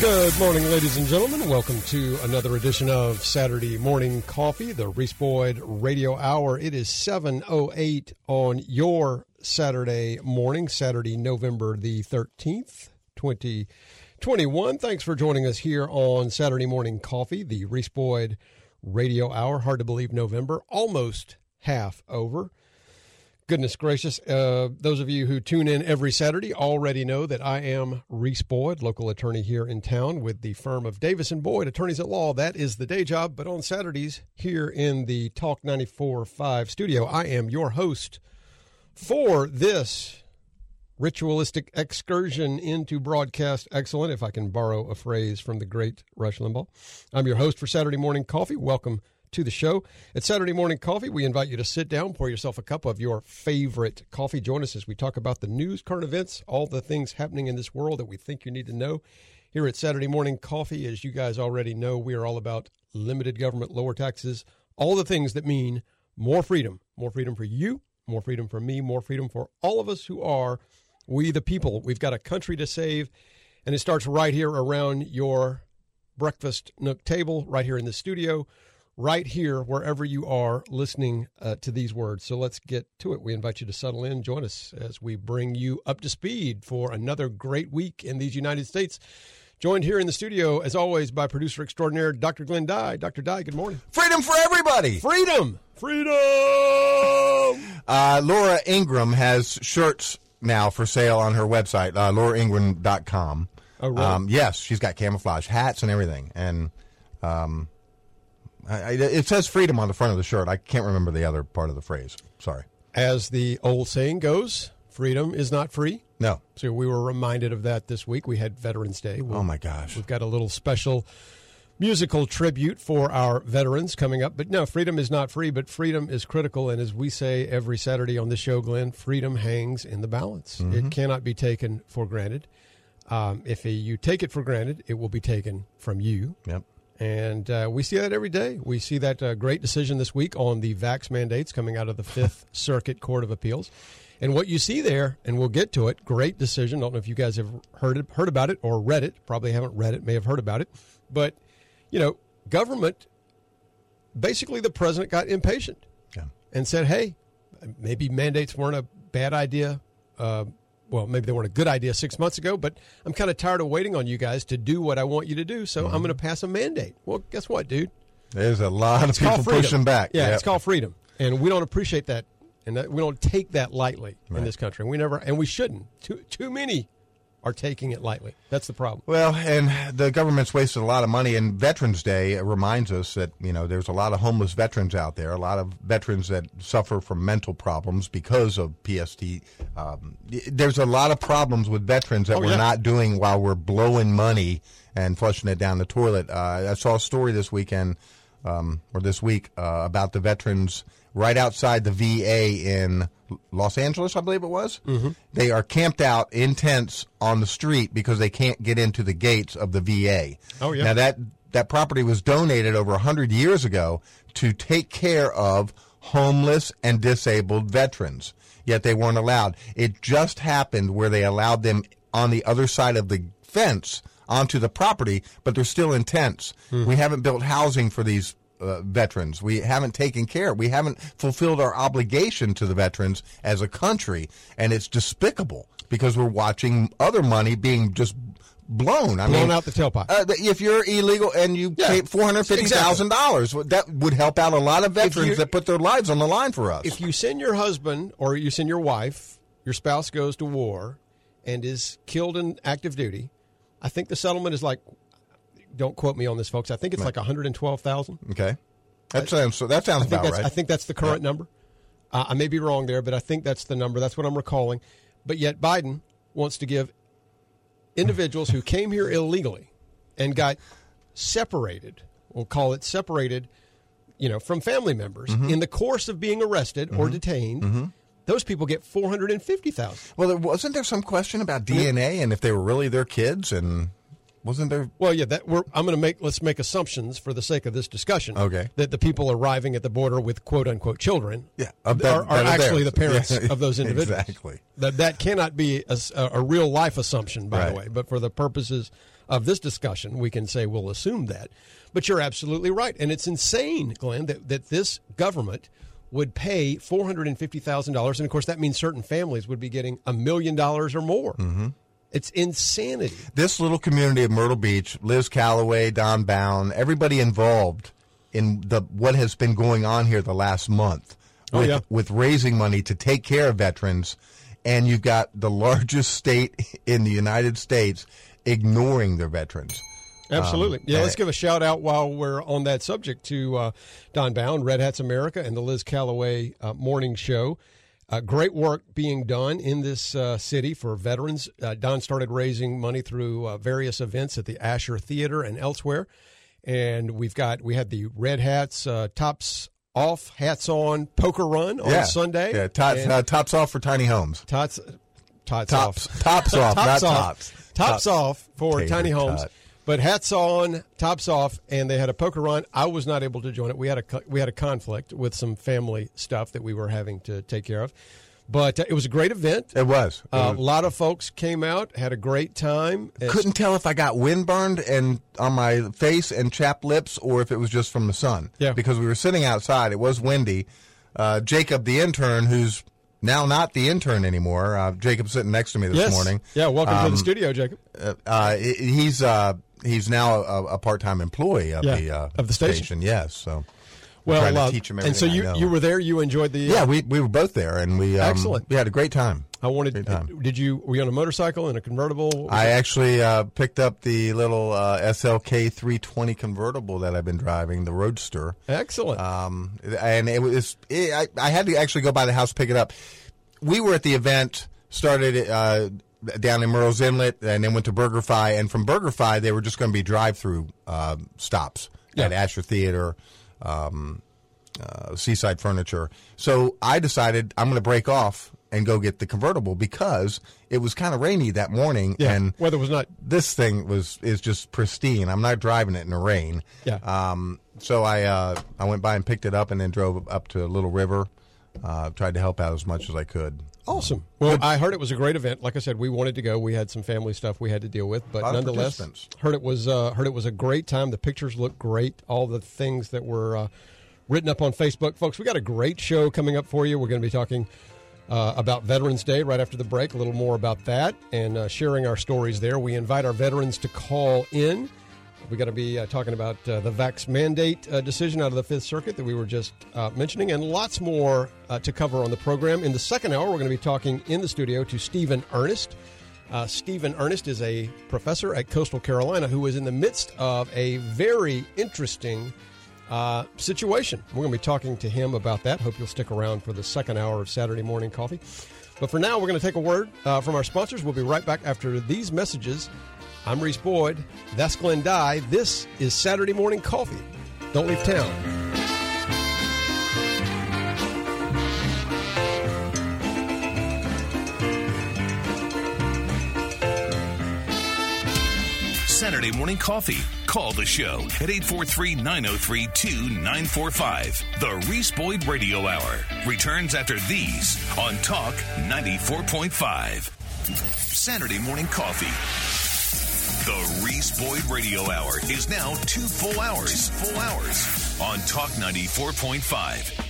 Good morning, ladies and gentlemen. Welcome to another edition of Saturday Morning Coffee, the Reese Boyd Radio Hour. It is 7.08 on your Saturday morning, Saturday, November the 13th, 2021. Thanks for joining us here on Saturday Morning Coffee, the Reese Boyd Radio Hour. Hard to believe November, almost half over. Goodness gracious. Uh, those of you who tune in every Saturday already know that I am Reese Boyd, local attorney here in town with the firm of Davis and Boyd, attorneys at law. That is the day job. But on Saturdays here in the Talk 94.5 studio, I am your host for this ritualistic excursion into broadcast excellence, if I can borrow a phrase from the great Rush Limbaugh. I'm your host for Saturday Morning Coffee. Welcome to the show. At Saturday Morning Coffee, we invite you to sit down, pour yourself a cup of your favorite coffee. Join us as we talk about the news, current events, all the things happening in this world that we think you need to know. Here at Saturday Morning Coffee, as you guys already know, we are all about limited government, lower taxes, all the things that mean more freedom. More freedom for you, more freedom for me, more freedom for all of us who are we the people. We've got a country to save, and it starts right here around your breakfast nook table, right here in the studio right here, wherever you are listening uh, to these words. So let's get to it. We invite you to settle in, join us as we bring you up to speed for another great week in these United States. Joined here in the studio, as always, by producer extraordinaire Dr. Glenn Dye. Dr. Dye, good morning. Freedom for everybody. Freedom! Freedom! Uh, Laura Ingraham has shirts now for sale on her website, uh, lauraingraham.com. Oh, really? Um, yes, she's got camouflage hats and everything. And um, I, I, it says freedom on the front of the shirt. I can't remember the other part of the phrase. Sorry. As the old saying goes, freedom is not free. No. So we were reminded of that this week. We had Veterans Day. We'll- Oh, my gosh. We've got a little special musical tribute for our veterans coming up. But no, freedom is not free, but freedom is critical. And as we say every Saturday on this show, Glenn, freedom hangs in the balance. It cannot be taken for granted. Um, if you take it for granted, it will be taken from you. Yep. And uh, we see that every day. We see that uh, great decision this week on the vax mandates coming out of the Fifth Circuit Court of Appeals. And what you see there, and we'll get to it, great decision. Don't know if you guys have heard it, heard about it or read it. Probably haven't read it, may have heard about it. But, you know, government, basically the president got impatient Yeah. and said, hey, maybe mandates weren't a bad idea. Uh, well, maybe they weren't a good idea six months ago, but I'm kind of tired of waiting on you guys to do what I want you to do. So I'm going to mm-hmm. pass a mandate. Well, guess what, dude? There's a lot of It's called people pushing back. Yeah, Yep. it's called freedom, and we don't appreciate that, and that, we don't take that lightly in this country. We never, and we shouldn't. Too too many are taking it lightly. That's the problem. Well, and the government's wasted a lot of money. And Veterans Day reminds us that you know there's a lot of homeless veterans out there, a lot of veterans that suffer from mental problems because of PST. Um, there's a lot of problems with veterans that Oh, we're yeah. not doing while we're blowing money and flushing it down the toilet. Uh, I saw a story this weekend um, or this week uh, about the veterans right outside the VA in Los Angeles, I believe it was. Mm-hmm. They are camped out in tents on the street because they can't get into the gates of the VA. Oh, yeah. Now that that property was donated over hundred years ago to take care of homeless and disabled veterans. Yet they weren't allowed. It just happened where they allowed them on the other side of the fence onto the property, but they're still in tents. We haven't built housing for these uh, veterans. We haven't taken care. We haven't fulfilled our obligation to the veterans as a country, and it's despicable because we're watching other money being just blown. I Blown mean, out the tailpipe. uh, if you're illegal and you Yeah, pay four hundred fifty thousand dollars, that would help out a lot of veterans that put their lives on the line for us. if you send your husband or you send your wife, your spouse goes to war and is killed in active duty, I think the settlement is like. Don't quote me on this, folks. I think it's like one hundred and twelve thousand. okay, that sounds so. That sounds I think about that's right. I think that's the current number. Uh, I may be wrong there, but I think that's the number. That's what I'm recalling. But yet Biden wants to give individuals who came here illegally and got separated, we'll call it separated, you know, from family members Mm-hmm. in the course of being arrested or detained. Those people get four hundred and fifty thousand. Well, there, wasn't there some question about DNA and if they were really their kids? And wasn't there? Well, yeah, that we're, I'm going to make let's make assumptions for the sake of this discussion. Okay. that the people arriving at the border with quote unquote children, Yeah, that- are, are actually theirs. the parents Yeah, of those individuals. exactly. That that cannot be a real life assumption, by the way. But for the purposes of this discussion, we can say we'll assume that. But you're absolutely right, and it's insane, Glenn, that that this government would pay four hundred and fifty thousand dollars, and of course that means certain families would be getting a million dollars or more. Mm-hmm. It's insanity. This little community of Myrtle Beach, Liz Calloway, Don Bound, everybody involved in the what has been going on here the last month Oh, with, yeah. with raising money to take care of veterans, and you've got the largest state in the United States ignoring their veterans. Absolutely. Um, yeah, let's give a shout out while we're on that subject to uh, Don Bound, Red Hats America, and the Liz Calloway uh, Morning Show. Uh, great work being done in this uh, city for veterans. Uh, Don started raising money through uh, various events at the Asher Theater and elsewhere. And we've got, we had the Red Hats uh, tops off, hats on poker run on yeah, Sunday. Yeah, tots, uh, tops off for tiny homes. tots, tots, Tops, off. tops off, not off. tops. Tops Top- off for tiny homes. tot. But hats on, tops off, and they had a poker run. I was not able to join it. We had a we had a conflict with some family stuff that we were having to take care of. But uh, it was a great event. It was. It Uh, was- a lot of folks came out, had a great time. Couldn't tell if I got windburned and on my face and chapped lips or if it was just from the sun. Yeah. Because we were sitting outside. It was windy. Uh, Jacob, the intern, who's now not the intern anymore. Uh, Jacob's sitting next to me this yes. morning. Yeah, welcome to Um, the studio, Jacob. Uh, uh, he's uh, he's now a, a part-time employee of Yeah, the uh, of the station. Yes. So. Well, trying to uh, teach him and so you you were there. You enjoyed the. uh, Yeah, we, we were both there, and we um, Excellent. We had a great time. I wanted. Time. Did you? Were you on a motorcycle in a convertible? I it? actually uh, picked up the little uh, SLK 320 convertible that I've been driving, the Roadster. Excellent. Um, and it was it, I, I had to actually go by the house pick it up. We were at the event, started uh, down in Murrells Inlet, and then went to BurgerFi. And from BurgerFi, they were just going to be drive-through uh, stops at Yeah. Asher Theater, um, uh, Seaside Furniture. So I decided I'm going to break off and go get the convertible because it was kind of rainy that morning, yeah. and Weather was not. this thing was is just pristine. I'm not driving it in the rain. Yeah. Um. So I uh, I went by and picked it up and then drove up to Little River. Uh, tried to help out as much as I could. Awesome. Well, I heard it was a great event. Like I said, we wanted to go. We had some family stuff we had to deal with, but nonetheless, heard it was uh, heard it was a great time. The pictures looked great. All the things that were uh, written up on Facebook, folks. We got a great show coming up for you. We're going to be talking. Uh, about Veterans Day right after the break, a little more about that and uh, sharing our stories there. We invite our veterans to call in. We're going to be uh, talking about uh, the vax mandate uh, decision out of the Fifth Circuit that we were just uh, mentioning, and lots more uh, to cover on the program. In the second hour, we're going to be talking in the studio to Stephen Ernest. Uh, Stephen Ernest is a professor at Coastal Carolina who is in the midst of a very interesting situation. We're going to be talking to him about that. Hope you'll stick around for the second hour of Saturday Morning Coffee. But for now, we're going to take a word from our sponsors. We'll be right back after these messages. I'm Reese Boyd. That's Glenn Dye. This is Saturday Morning Coffee. Don't leave town. Saturday morning coffee. Call the show at 843 903 2945. The Reese Boyd Radio Hour returns after these on Talk 94.5. Saturday morning coffee. The Reese Boyd Radio Hour is now two full hours. Full hours on Talk 94.5.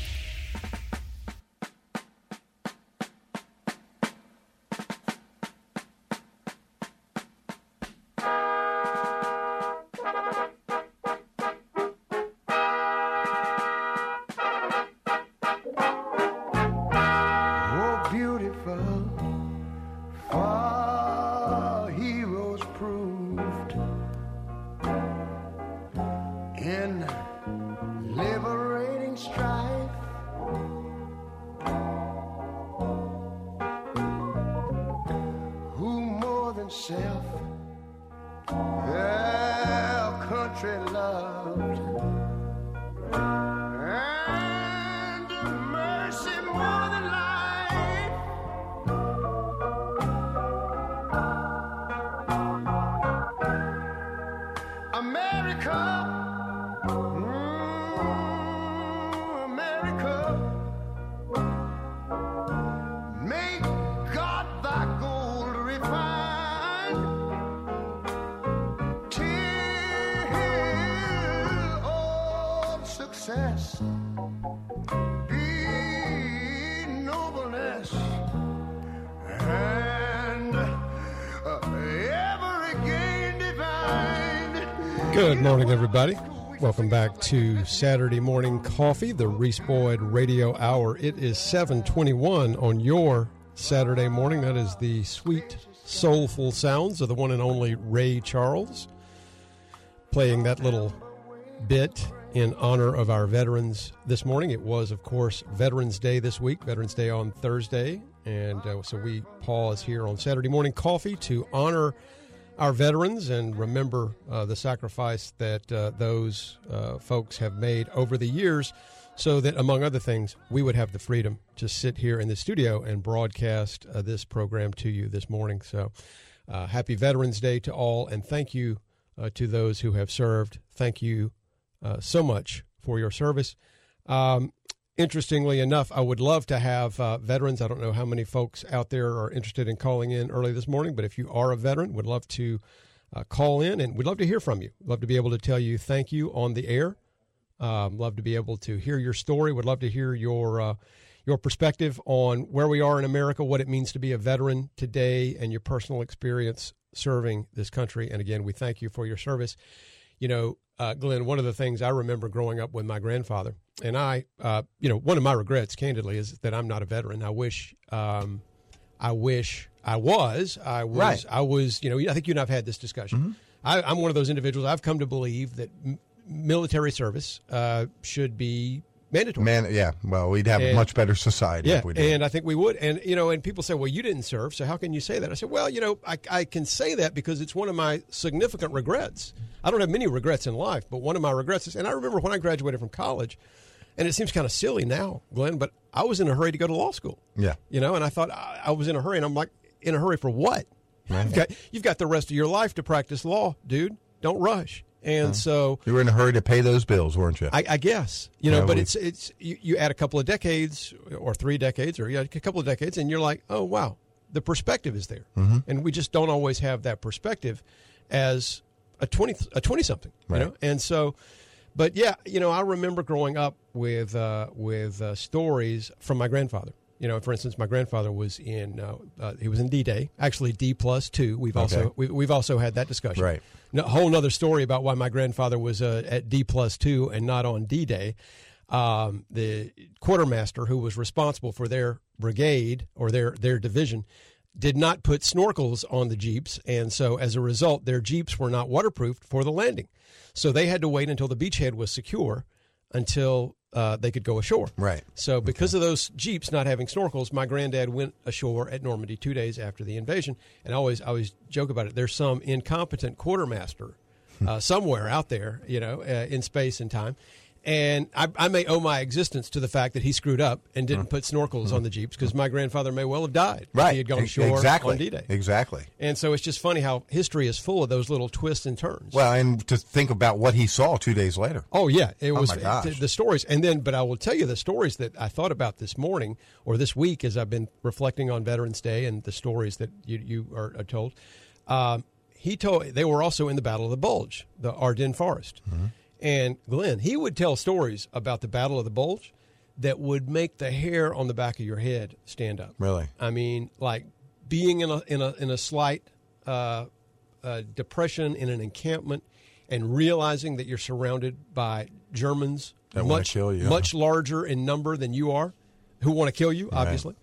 Welcome back to Saturday Morning Coffee, the Reese Boyd Radio Hour. It is 721 on your Saturday morning. That is the sweet, soulful sounds of the one and only Ray Charles playing that little bit in honor of our veterans this morning. It was, of course, Veterans Day this week, Veterans Day on Thursday. And uh, so we pause here on Saturday Morning Coffee to honor our veterans and remember uh, the sacrifice that uh, those uh, folks have made over the years so that, among other things, we would have the freedom to sit here in the studio and broadcast uh, this program to you this morning. So, uh, happy Veterans Day to all, and thank you uh, to those who have served. Thank you so much for your service. Um, interestingly enough, I would love to have uh, veterans. I don't know how many folks out there are interested in calling in early this morning, but if you are a veteran, would love to uh, call in and we'd love to hear from you. Love to be able to tell you thank you on the air. Um, love to be able to hear your story. Would love to hear your uh, your perspective on where we are in America, what it means to be a veteran today, and your personal experience serving this country. And again, we thank you for your service. You know, uh, Glenn, one of the things I remember growing up with my grandfather, and I, uh, you know, one of my regrets, candidly, is that I'm not a veteran. I wish, um, I wish I was. I was. Right. I was. You know, I think you and I've had this discussion. I, I'm one of those individuals. I've come to believe that m- military service uh, should be mandatory. Man, yeah. Well, we'd have a much better society Yeah, if we did. and I think we would. And you know, and people say, "Well, you didn't serve, so how can you say that?" I said, "Well, you know, I, I can say that because it's one of my significant regrets. I don't have many regrets in life, but one of my regrets is, and I remember when I graduated from college, and it seems kind of silly now, Glenn, but I was in a hurry to go to law school. Yeah. you know, and I thought I, I was in a hurry, and I'm like, in a hurry for what? You've got you've got the rest of your life to practice law, dude. Don't rush. And so you were in a hurry to pay those bills, weren't you? I, I guess you know, Yeah, but we- it's it's you, you add a couple of decades or three decades or yeah, a couple of decades, and you're like, oh wow, the perspective is there, Mm-hmm. and we just don't always have that perspective as a twenty a twenty something, Right. you know, and so. But yeah, you know, I remember growing up with uh, with uh, stories from my grandfather. You know, for instance, my grandfather was in uh, uh, he was in D Day, actually D plus two. We've also Okay. we, we've also had that discussion. Right. No, a whole other story about why my grandfather was uh, at D plus two and not on D Day. Um, the quartermaster who was responsible for their brigade or their their division did not put snorkels on the jeeps, and so as a result, their jeeps were not waterproofed for the landing. So they had to wait until the beachhead was secure until uh, they could go ashore. Right. So, because of those jeeps not having snorkels, my granddad went ashore at Normandy two days after the invasion. And I always, I always joke about it. There's some incompetent quartermaster uh, somewhere out there, you know, uh, in space and time. And I, I may owe my existence to the fact that he screwed up and didn't put snorkels on the jeeps because my grandfather may well have died. if right. He had gone ashore exactly. on D-Day. Exactly. And so it's just funny how history is full of those little twists and turns. Well, and to think about what he saw two days later. Oh yeah, it was my gosh. the, the stories, and then but I will tell you the stories that I thought about this morning or this week as I've been reflecting on Veterans Day and the stories that you you are, are told. Um, he told they were also in the Battle of the Bulge, the Ardennes Forest, Mm-hmm. And Glenn he would tell stories about the Battle of the Bulge that would make the hair on the back of your head stand up. Really? I mean, like being in a in a in a slight uh, uh, depression in an encampment and realizing that you're surrounded by Germans That much kill you. much larger in number than you are, who want to kill you, obviously.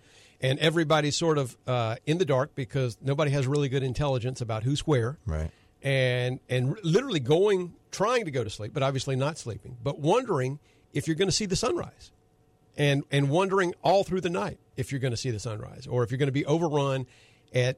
And everybody's sort of uh, in the dark because nobody has really good intelligence about who's where Right. And and literally going trying to go to sleep but obviously not sleeping but wondering if you're going to see the sunrise and and wondering all through the night if you're going to see the sunrise or if you're going to be overrun at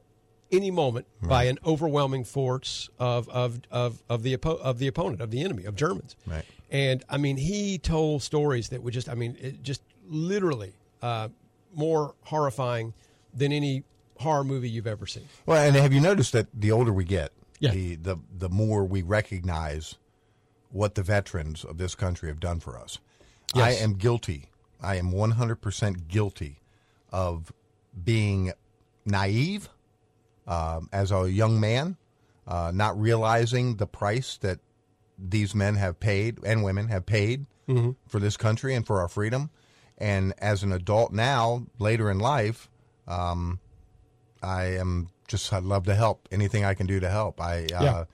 any moment by an overwhelming force of of of, of the oppo- of the opponent of the enemy of Germans. Right. And I mean, he told stories that were just I mean, it just literally uh, more horrifying than any horror movie you've ever seen. Well, and have you noticed that the older we get, Yeah. the, the the more we recognize what the veterans of this country have done for us. I am guilty. I am 100% guilty of being naive um, as a young man, uh, not realizing the price that these men have paid and women have paid for this country and for our freedom. And as an adult now, later in life, um, I am just I'd love to help anything I can do to help. I, uh, Yeah.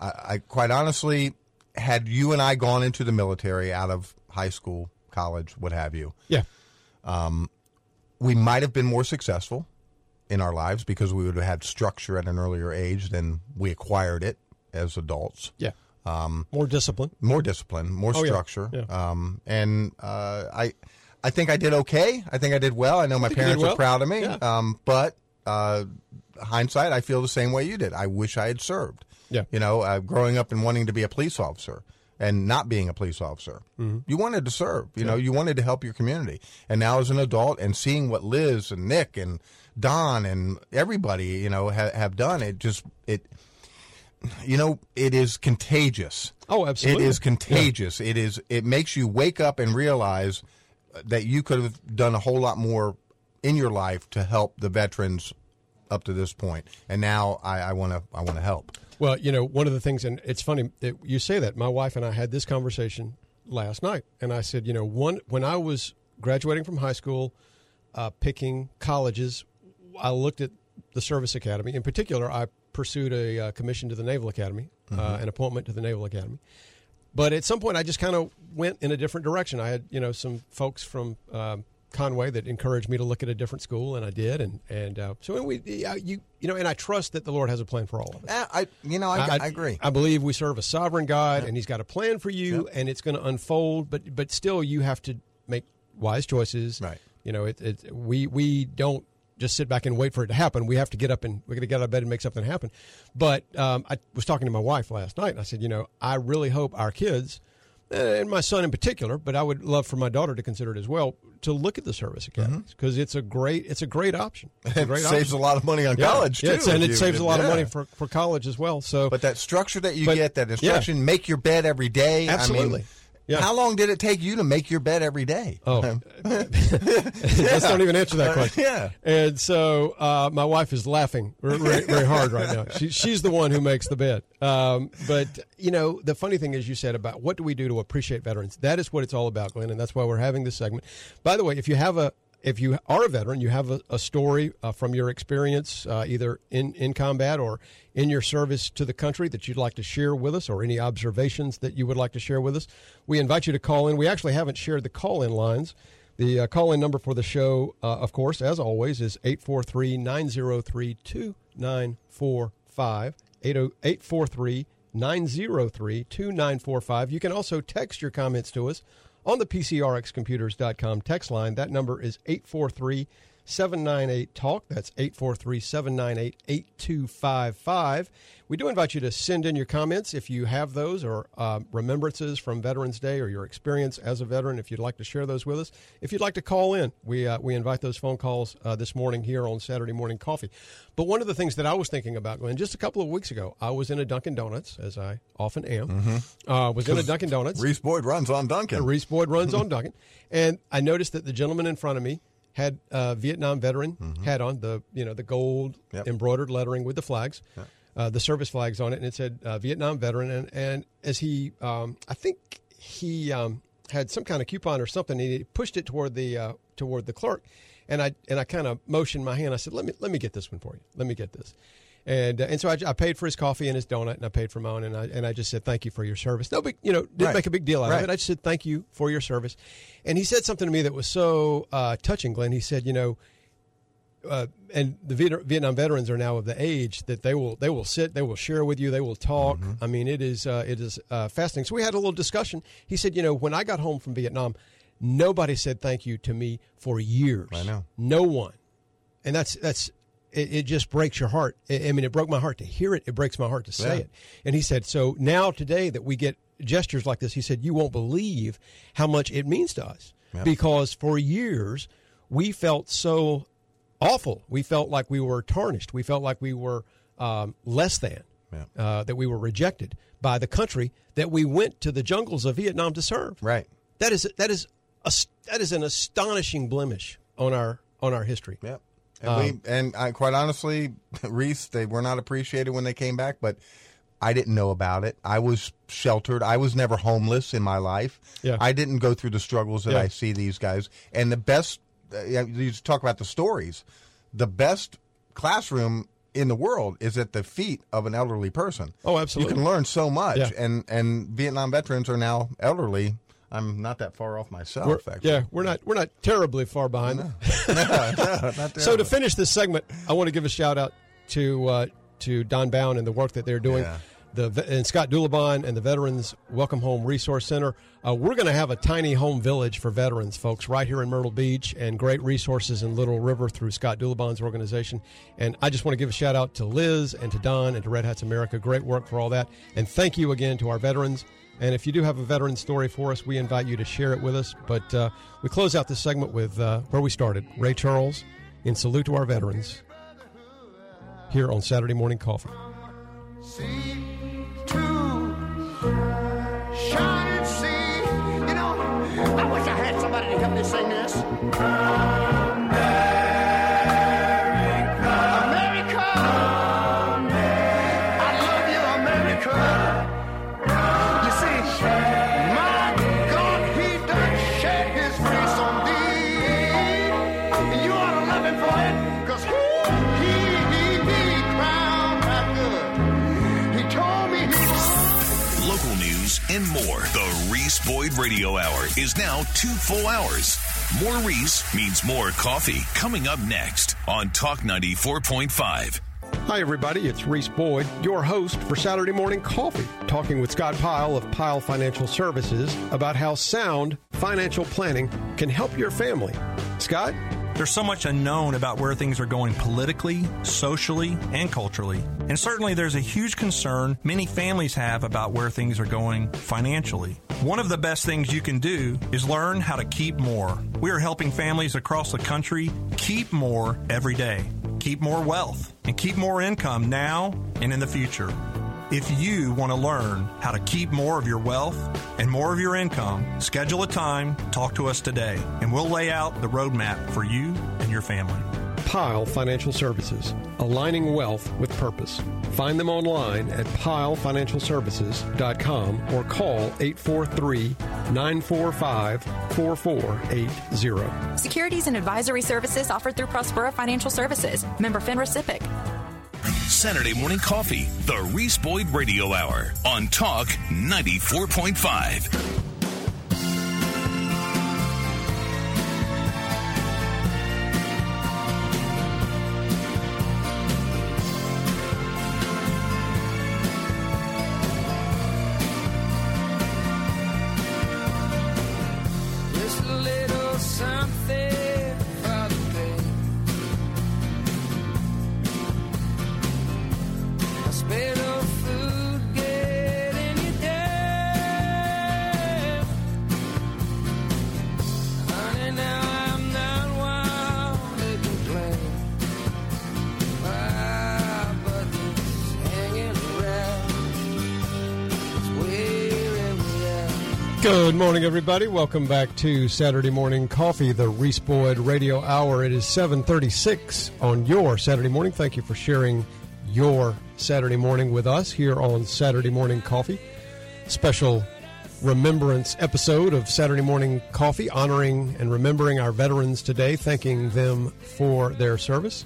I, I quite honestly, had you and I gone into the military out of high school, college, what have you, Yeah. Um, we might have been more successful in our lives because we would have had structure at an earlier age than we acquired it as adults. Yeah. Um, more discipline. More discipline, more Oh, yeah. structure, Yeah. Um, and uh, I, I think I did okay. I think I did well. I know my did parents well. are proud of me. Yeah. Um, but uh, hindsight, I feel the same way you did. I wish I had served. Yeah. You know, uh, growing up and wanting to be a police officer and not being a police officer, Mm-hmm. you wanted to serve. You know, you wanted to help your community. And now, as an adult, and seeing what Liz and Nick and Don and everybody, you know, ha- have done, it just it. You know, it is contagious. Oh, absolutely. It is contagious. It is. It makes you wake up and realize that you could have done a whole lot more in your life to help the veterans up to this. And now I want to. I want to help. Well, you know, one of the things, and it's funny that you say that. My wife and I had this conversation last night, and I said, you know, one when I was graduating from high school, uh, picking colleges, I looked at the service academy. In particular, I pursued a uh, commission to the Naval Academy, uh, an appointment to the Naval Academy. But at some point, I just kind of went in a different direction. I had, you know, some folks from um, Conway that encouraged me to look at a different school, and I did. And and uh, so we, you, you know, and I trust that the Lord has a plan for all of us. Eh, I, you know, I, I, agree. I believe we serve a sovereign God, and He's got a plan for you, and it's going to unfold. But but still, you have to make wise choices. Right. You know, it, it we we don't just sit back and wait for it to happen. We have to get up and we're going to get out of bed and make something happen. But um, I was talking to my wife last night, and I said, you know, I really hope our kids. uh, And my son in particular, but I would love for my daughter to consider it as well to look at the service academies because it's a great it's a great option. It's a Mm-hmm. It great saves option. a lot of money on Yeah. college too. Yeah, and it you- saves a lot of money for, for college as well. So, But that structure that you But- get, that yeah. instruction, make your bed every day. Absolutely. I mean, Yeah. How long did it take you to make your bed every day? Oh, let's don't even answer that question. Yeah. And so uh, my wife is laughing very, very, very hard right now. She, she's the one who makes the bed. Um, but you know, the funny thing is, you said about what do we do to appreciate veterans? That is what it's all about, Glenn, and that's why we're having this segment. By the way, if you have a if you are a veteran, you have a, a story uh, from your experience, uh, either in, in combat or in your service to the country that you'd like to share with us, or any observations that you would like to share with us, we invite you to call in. We actually haven't shared the call in lines. The uh, call in number for the show, uh, of course, as always, is 843 903 2945. 843 903 2945. You can also text your comments to us on the PCRXcomputers.com text line. That number is 843 798 TALK. That's 843 798 8255. We do invite you to send in your comments if you have those or uh, remembrances from Veterans Day or your experience as a veteran. If you'd like to share those with us, if you'd like to call in, we uh, we invite those phone calls uh, this morning here on Saturday Morning Coffee. But one of the things that I was thinking about, Glenn, just a couple of weeks ago, I was in a Dunkin' Donuts, as I often am. Uh, was in a Dunkin' Donuts. Reese Boyd runs on Dunkin'. Reese Boyd runs on Dunkin'. and I noticed that the gentleman in front of me had a Vietnam veteran hat on the you know the gold Yep. embroidered lettering with the flags, uh, the service flags on it, and it said uh, Vietnam veteran. And and as he, um, I think he um, had some kind of coupon or something, and he pushed it toward the uh, toward the clerk, and I and I kind of motioned my hand. I said, "Let me let me get this one for you. Let me get this." And, uh, and so I, I paid for his coffee and his donut, and I paid for my own, and I and I just said thank you for your service. No big, you know, didn't Right. make a big deal out Right. of it. I just said thank you for your service. And he said something to me that was so uh, touching, Glenn. He said, you know, uh, and the Vietnam veterans are now of the age that they will they will sit, they will share with you, they will talk. Mm-hmm. I mean, it is uh, it is uh, fascinating. So we had a little discussion. He said, you know, when I got home from Vietnam, nobody said thank you to me for years. I know. no one, and that's that's it, it just breaks your heart. I mean, it broke my heart to hear it. It breaks my heart to say Yeah. it. And he said, so now today that we get gestures like this, he said, you won't believe how much it means to us because for years we felt so awful. We felt like we were tarnished. We felt like we were um, less than. Yeah. Uh, that we were rejected by the country that we went to the jungles of Vietnam to serve. Right. That is that is a, that is an astonishing blemish on our on our history. Yep. And Um, we and I, quite honestly, Reese, they were not appreciated when they came back, but I didn't know about it. I was sheltered. I was never homeless in my life. Yeah. I didn't go through the struggles that Yeah. I see these guys. And the best, uh, you talk about the stories. The best classroom in the world is at the feet of an elderly person. Oh, absolutely. You can learn so much. Yeah. And and Vietnam veterans are now elderly. I'm not that far off myself. We're, actually. yeah, we're not we're not terribly far behind. Not So to finish this segment, I want to give a shout out to uh, to Don Bound and the work that they're doing. Yeah. The and Scott Dulabon and the Veterans Welcome Home Resource Center. Uh, we're going to have a tiny home village for veterans, folks, right here in Myrtle Beach, and great resources in Little River through Scott Dulabon's organization. And I just want to give a shout out to Liz and to Don and to Red Hats America. Great work for all that. And thank you again to our veterans. And if you do have a veteran story for us, we invite you to share it with us. But uh, we close out this segment with uh, where we started Ray Charles in salute to our veterans here on Saturday Morning Coffee. Radio Hour is now two full hours. More Reese means more coffee. Coming up next on Talk 94.5. Hi, everybody. It's Reese Boyd, your host for Saturday Morning Coffee, talking with Scott Pyle of Pyle Financial Services about how sound financial planning can help your family. Scott? There's so much unknown about where things are going politically, socially, and culturally. And certainly there's a huge concern many families have about where things are going financially. One of the best things you can do is learn how to keep more. We are helping families across the country keep more every day, keep more wealth, and keep more income now and in the future. If you want to learn how to keep more of your wealth and more of your income, schedule a time, talk to us today, and we'll lay out the roadmap for you and your family. Pyle Financial Services, aligning wealth with purpose. Find them online at pyleFinancialServices.com or call 843 945 4480. Securities and advisory services offered through Prospera Financial Services. Member FINRA SIPC. Saturday Morning Coffee. The Reese Boyd Radio Hour on Talk 94.5. Good morning, everybody. Welcome back to Saturday Morning Coffee, the Reese Boyd Radio Hour. It is 736 on your Saturday morning. Thank you for sharing your Saturday morning with us here on Saturday Morning Coffee. Special remembrance episode of Saturday Morning Coffee, honoring and remembering our veterans today, thanking them for their service.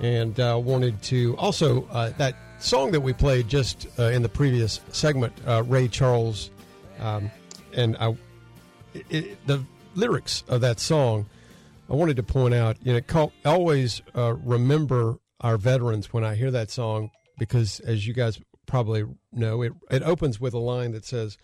And uh, wanted to also, uh, that song that we played just uh, in the previous segment, uh, Ray Charles um, and I, it, the lyrics of that song, I wanted to point out. You know, call, always uh, remember our veterans when I hear that song because, as you guys probably know, it it opens with a line that says,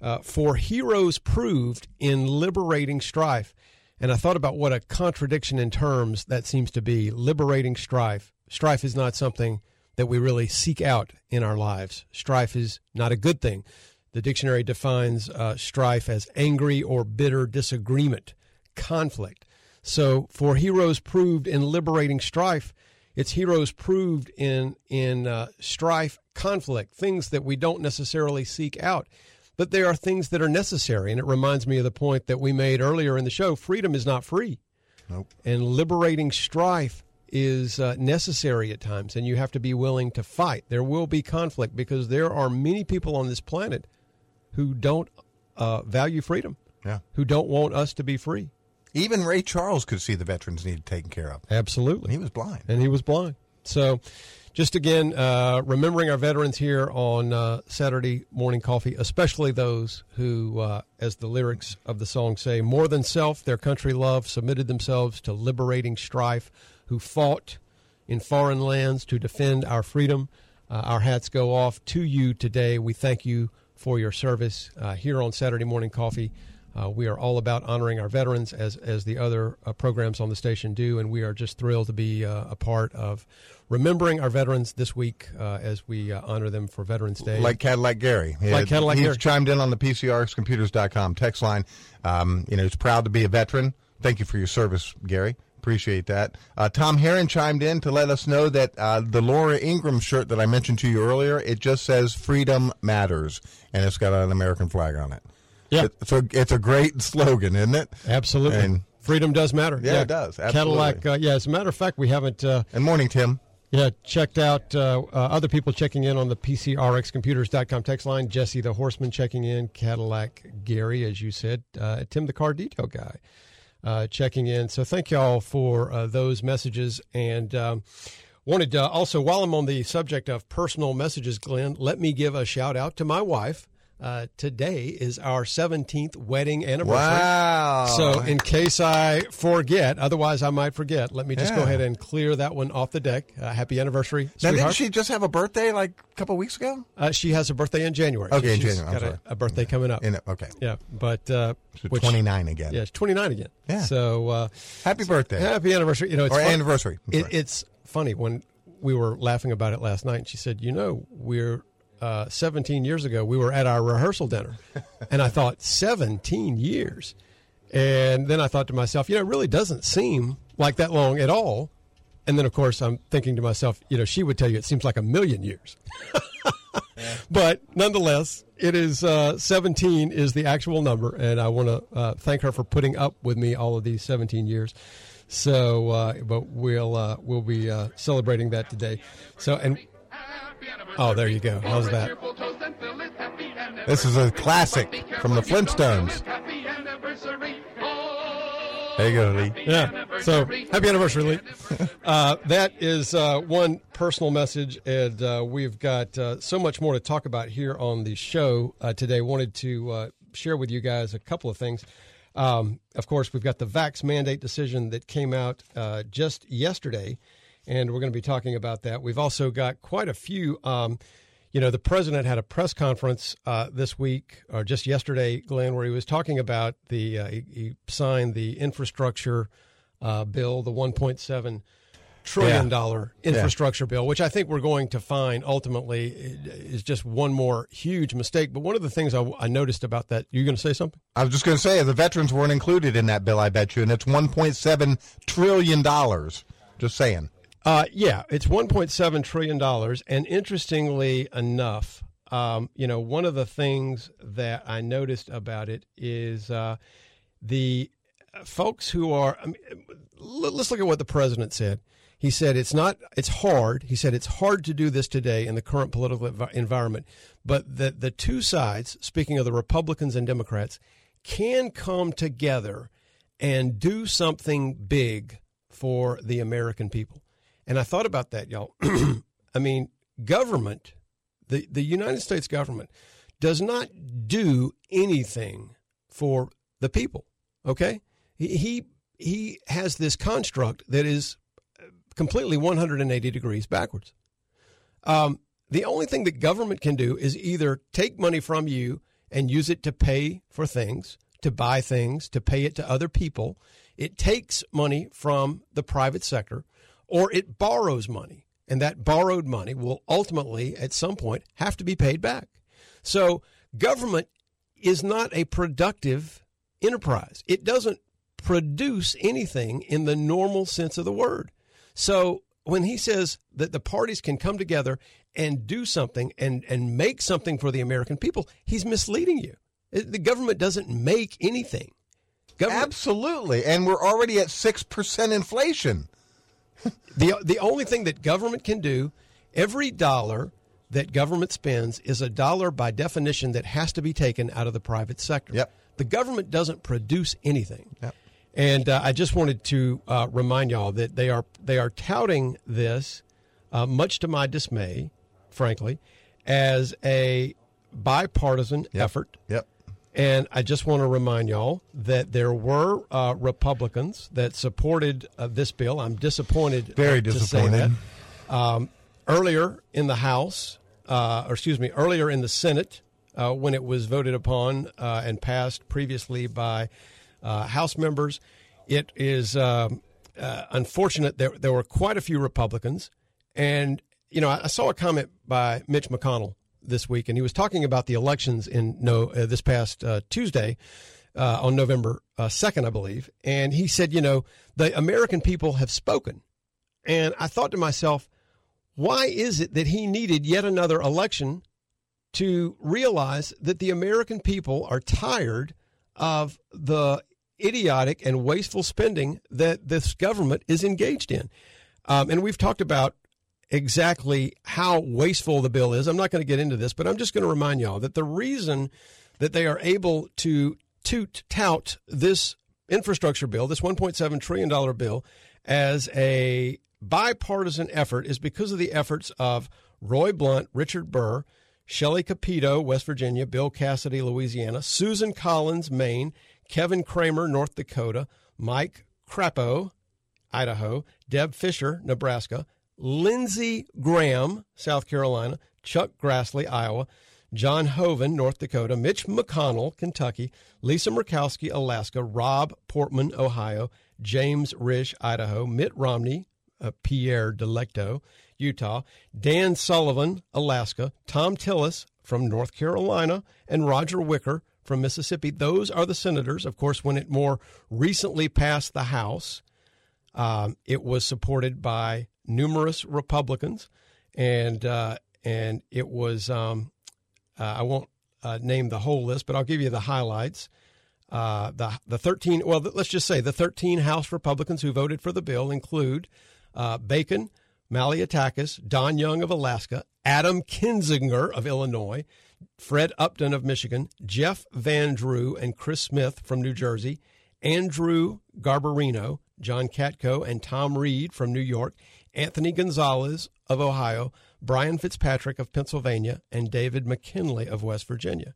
uh, "For heroes proved in liberating strife." And I thought about what a contradiction in terms that seems to be liberating strife. Strife is not something that we really seek out in our lives. Strife is not a good thing. The dictionary defines uh, strife as angry or bitter disagreement, conflict. So, for heroes proved in liberating strife, it's heroes proved in in uh, strife, conflict, things that we don't necessarily seek out, but they are things that are necessary. And it reminds me of the point that we made earlier in the show: freedom is not free, Nope. and liberating strife is uh, necessary at times, and you have to be willing to fight. There will be conflict because there are many people on this planet who don't uh, value freedom, Yeah. who don't want us to be free. Even Ray Charles could see the veterans needed taken care of. Absolutely. He was blind. and he was blind. So, just again, uh, remembering our veterans here on uh, Saturday morning coffee, especially those who, uh, as the lyrics of the song say, more than self, their country love, submitted themselves to liberating strife, who fought in foreign lands to defend our freedom. Uh, our hats go off to you today. We thank you for your service uh, here on Saturday morning coffee. Uh, we are all about honoring our veterans as as the other uh, programs on the station do, and we are just thrilled to be uh, a part of remembering our veterans this week uh, as we uh, honor them for Veterans Day. Like Cadillac Gary. Like Cadillac he's Gary. chimed in on the PCRXcomputers.com text line. Um, you know, he's proud to be a veteran. Thank you for your service, Gary. Appreciate that. Uh, Tom Heron chimed in to let us know that uh, the Laura Ingraham shirt that I mentioned to you earlier, it just says "Freedom Matters" and it's got an American flag on it. Yeah. So it's a great slogan, isn't it? absolutely, And- freedom does matter. Yeah, it does. Cadillac. Uh, yeah, as a matter of fact, we haven't. Uh, And morning, Tim. Yeah, checked out uh, uh, other people checking in on the PCRXcomputers.com text line. Jesse the Horseman checking in. Cadillac Gary, as you said. Uh, Tim the Car Detail Guy uh, checking in. So thank y'all for uh, those messages. And um, wanted to also, while I'm on the subject of personal messages, Glenn, let me give a shout out to my wife. Uh, today is our 17th wedding anniversary. Wow. So, in case I forget, otherwise I might forget, let me just go ahead and clear that one off the deck. Uh, happy anniversary, now, didn't she just have a birthday like a couple weeks ago? uh, she has a birthday in January. Okay, in She's January, I'm got a, sorry. a birthday coming up. In it, okay. yeah, but uh, So which- 29 again. Yeah, 29 again. Yeah. So uh, Happy birthday. happy anniversary. You know, it's Or fun- anniversary. It, it's funny when we were laughing about it last night. And she said, "You know, we're." Uh, 17 years ago, we were at our rehearsal dinner, and I thought, 17 years. And then I thought to myself, you know, it really doesn't seem like that long at all. And then, of course, I'm thinking to myself, you know, she would tell you it seems like a million years. But nonetheless, it is uh, 17 is the actual number, and I want to uh, thank her for putting up with me all of these 17 years. So, uh, but we'll uh, we'll be uh, celebrating that today. So, and oh, there you go. How's that? This is a classic from the Flintstones. There you go, Lee. Yeah. So happy anniversary, Lee. Uh, that is uh, one personal message, and uh, we've got uh, so much more to talk about here on the show uh, today. Wanted to uh, share with you guys a couple of things. Um, of course, we've got the vax mandate decision that came out uh, just yesterday, and we're going to be talking about that. We've also got quite a few. Um, you know, the president had a press conference uh, this week or just yesterday, Glenn, where he was talking about the uh, he, he signed the infrastructure uh, bill, the 1.7 trillion Yeah. dollar infrastructure bill, which I think we're going to find ultimately is just one more huge mistake. But one of the things I, I noticed about that, you're going to say something? I was just going to say the veterans weren't included in that bill. I bet you, and it's 1.7 trillion dollars. Just saying. Uh, yeah, it's 1.7 trillion dollars, and interestingly enough, um, you know, one of the things that I noticed about it is uh, the folks who are. I mean, let's look at what the president said. He said it's not. It's hard. He said it's hard to do this today in the current political envi- environment, but the the two sides, speaking of the Republicans and Democrats, can come together and do something big for the American people. And I thought about that, y'all. I mean, government, the, the United States government, does not do anything for the people. Okay? He, he, he has this construct that is completely 180 degrees backwards. Um, the only thing that government can do is either take money from you and use it to pay for things, to buy things, to pay it to other people. it takes money from the private sector or it borrows money. And that borrowed money will ultimately, at some point, have to be paid back. So government is not a productive enterprise. It doesn't produce anything in the normal sense of the word. So when he says that the parties can come together and do something and, and make something for the American people, he's misleading you. The government doesn't make anything. Government, Absolutely. And we're already at 6% inflation. The the only thing that government can do, every dollar that government spends is a dollar by definition that has to be taken out of the private sector. Yep. The government doesn't produce anything. Yep. And uh, I just wanted to uh, remind y'all that they are they are touting this, uh, much to my dismay, frankly, as a bipartisan effort. Yep. And I just want to remind y'all that there were uh, Republicans that supported uh, this bill. I'm disappointed. Very uh, to say disappointed. Um, earlier in the House, uh, or excuse me, earlier in the Senate, uh, when it was voted upon uh, and passed previously by uh, House members, it is um, uh, unfortunate that there were quite a few Republicans. And, you know, I, I saw a comment by Mitch McConnell this week, and he was talking about the elections in no uh, this past uh, Tuesday uh, on November uh, second, I believe, and he said, you know, the American people have spoken, and I thought to myself, why is it that he needed yet another election to realize that the American people are tired of the idiotic and wasteful spending that this government is engaged in? Um, and we've talked about exactly how wasteful the bill is. I'm not going to get into this, but I'm just going to remind y'all that the reason that they are able to toot tout this infrastructure bill, this 1.7 trillion dollar bill, as a bipartisan effort is because of the efforts of Roy Blunt, Richard Burr, Shelley Capito, West Virginia, Bill Cassidy, Louisiana, Susan Collins, Maine, Kevin Cramer, North Dakota, Mike Crapo, Idaho, Deb Fischer, Nebraska, Lindsey Graham, South Carolina, Chuck Grassley, Iowa, John Hoeven, North Dakota, Mitch McConnell, Kentucky, Lisa Murkowski, Alaska, Rob Portman, Ohio, James Risch, Idaho, Mitt Romney, uh, Pierre Delecto, Utah, Dan Sullivan, Alaska, Thom Tillis from North Carolina, and Roger Wicker from Mississippi. Those are the senators. Of course, when it more recently passed the House, um, it was supported by numerous Republicans, and uh, and it was um, uh, I won't uh, name the whole list, but I'll give you the highlights. Uh, the the thirteen well, let's just say the thirteen House Republicans who voted for the bill include uh, Bacon, Malliotakis, Don Young of Alaska, Adam Kinzinger of Illinois, Fred Upton of Michigan, Jeff Van Drew and Chris Smith from New Jersey, Andrew Garbarino, John Katko, and Tom Reed from New York, Anthony Gonzalez of Ohio, Brian Fitzpatrick of Pennsylvania, and David McKinley of West Virginia.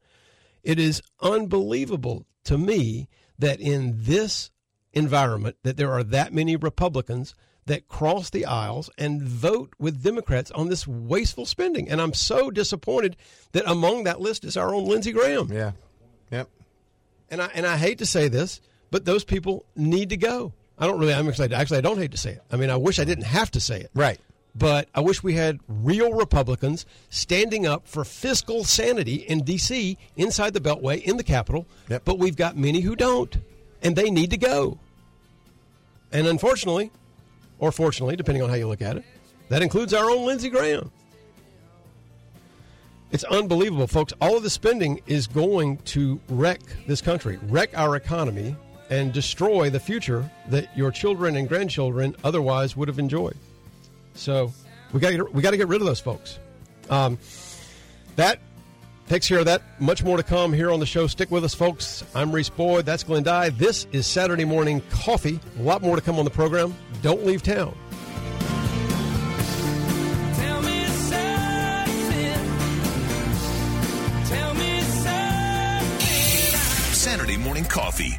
It is unbelievable to me that in this environment that there are that many Republicans that cross the aisles and vote with Democrats on this wasteful spending. And I'm so disappointed that among that list is our own Lindsey Graham. Yeah. Yep. And I and I hate to say this, but those people need to go. I don't really. I'm excited. Actually, I don't hate to say it. I mean, I wish I didn't have to say it. Right. But I wish we had real Republicans standing up for fiscal sanity in D.C. inside the Beltway in the Capitol. Yep. But we've got many who don't, and they need to go. And unfortunately, or fortunately, depending on how you look at it, that includes our own Lindsey Graham. It's unbelievable, folks. All of the spending is going to wreck this country, wreck our economy, and destroy the future that your children and grandchildren otherwise would have enjoyed. So we got to we got to get rid of those folks. Um, that takes care of that. Much more to come here on the show. Stick with us, folks. I'm Reese Boyd. That's Glenn Dye. This is Saturday Morning Coffee. A lot more to come on the program. Don't leave town. Tell me something. Tell me something. Saturday morning coffee.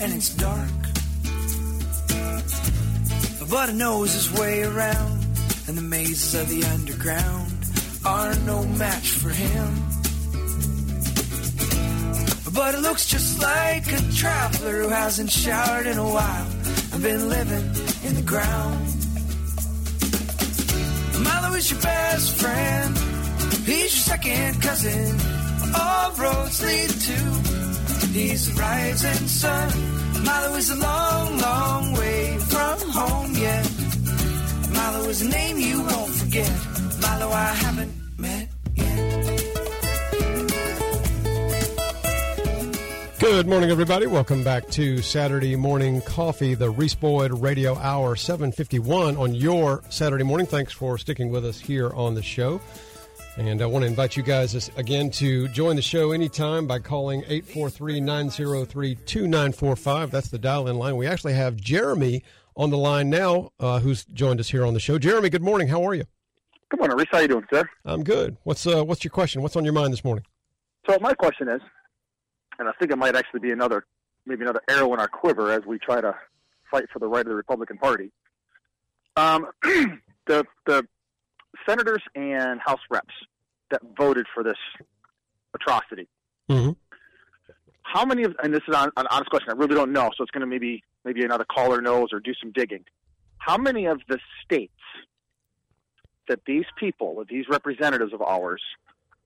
and it's dark. But he knows his way around, and the mazes of the underground are no match for him. But it looks just like a traveler who hasn't showered in a while and been living in the ground. Milo is your best friend. He's your second cousin. All roads lead to. He's rising sun. Milo is a long, long way from home yet. Milo is a name you won't forget. Milo, I haven't met yet. Good morning, everybody. Welcome back to Saturday Morning Coffee, the Reese Boyd Radio Hour 751 on your Saturday morning. Thanks for sticking with us here on the show. And I want to invite you guys again to join the show anytime by calling 843 903 2945. That's the dial in line. We actually have Jeremy on the line now uh, who's joined us here on the show. Jeremy, good morning. How are you? Good morning, Reese. How you doing, sir? I'm good. What's uh, what's your question? What's on your mind this morning? So my question is, and I think it might actually be another, maybe another arrow in our quiver as we try to fight for the right of the Republican Party. Um, the the senators and House reps that voted for this atrocity. Mhm. How many of, and this is an, an honest question, I really don't know, so it's going to maybe maybe another caller knows or do some digging. How many of the states that these people, these representatives of ours,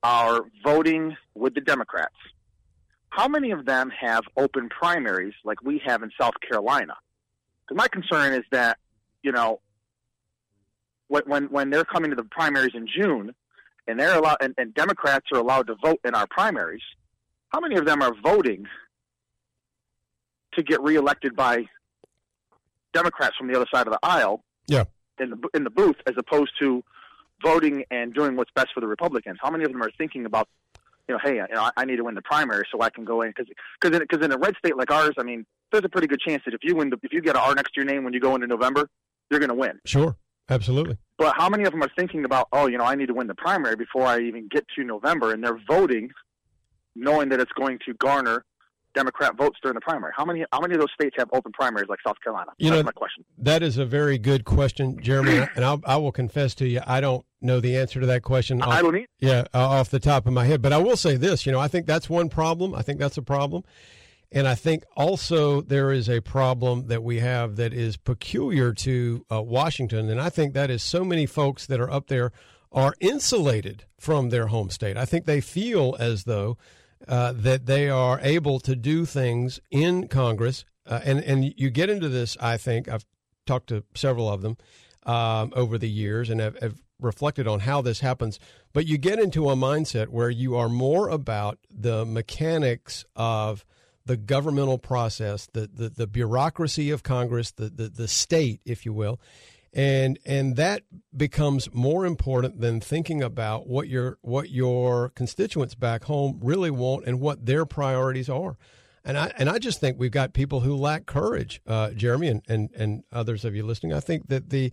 are voting with the Democrats, how many of them have open primaries like we have in South Carolina? Because my concern is that, you know, when, when when they're coming to the primaries in June, and they're allowed, and, and Democrats are allowed to vote in our primaries, how many of them are voting to get reelected by Democrats from the other side of the aisle? Yeah. In the in the booth, as opposed to voting and doing what's best for the Republicans. How many of them are thinking about, you know, hey, you know, I need to win the primary so I can go in because because in, 'cause in a red state like ours, I mean, there's a pretty good chance that if you win, the, if you get an R next to your name when you go into November, you're going to win. Sure. Absolutely. But how many of them are thinking about, oh, you know, I need to win the primary before I even get to November, and they're voting, knowing that it's going to garner Democrat votes during the primary? How many? How many of those states have open primaries like South Carolina? You That's know, my question. That is a very good question, Jeremy, and I'll, I will confess to you, I don't know the answer to that question. I don't need. Yeah, uh, off the top of my head, but I will say this. You know, I think that's one problem. I think that's a problem, and I think also there is a problem that we have that is peculiar to uh, Washington, and I think that is so many folks that are up there are insulated from their home state. I think they feel as though uh, that they are able to do things in Congress, uh, and and you get into this. I think I've talked to several of them um, over the years, and have, have reflected on how this happens. But you get into a mindset where you are more about the mechanics of the governmental process, the the, the bureaucracy of Congress, the, the the state, if you will, and and that becomes more important than thinking about what your what your constituents back home really want and what their priorities are. And I and I just think we've got people who lack courage, uh, Jeremy, and, and and others of you listening. I think that the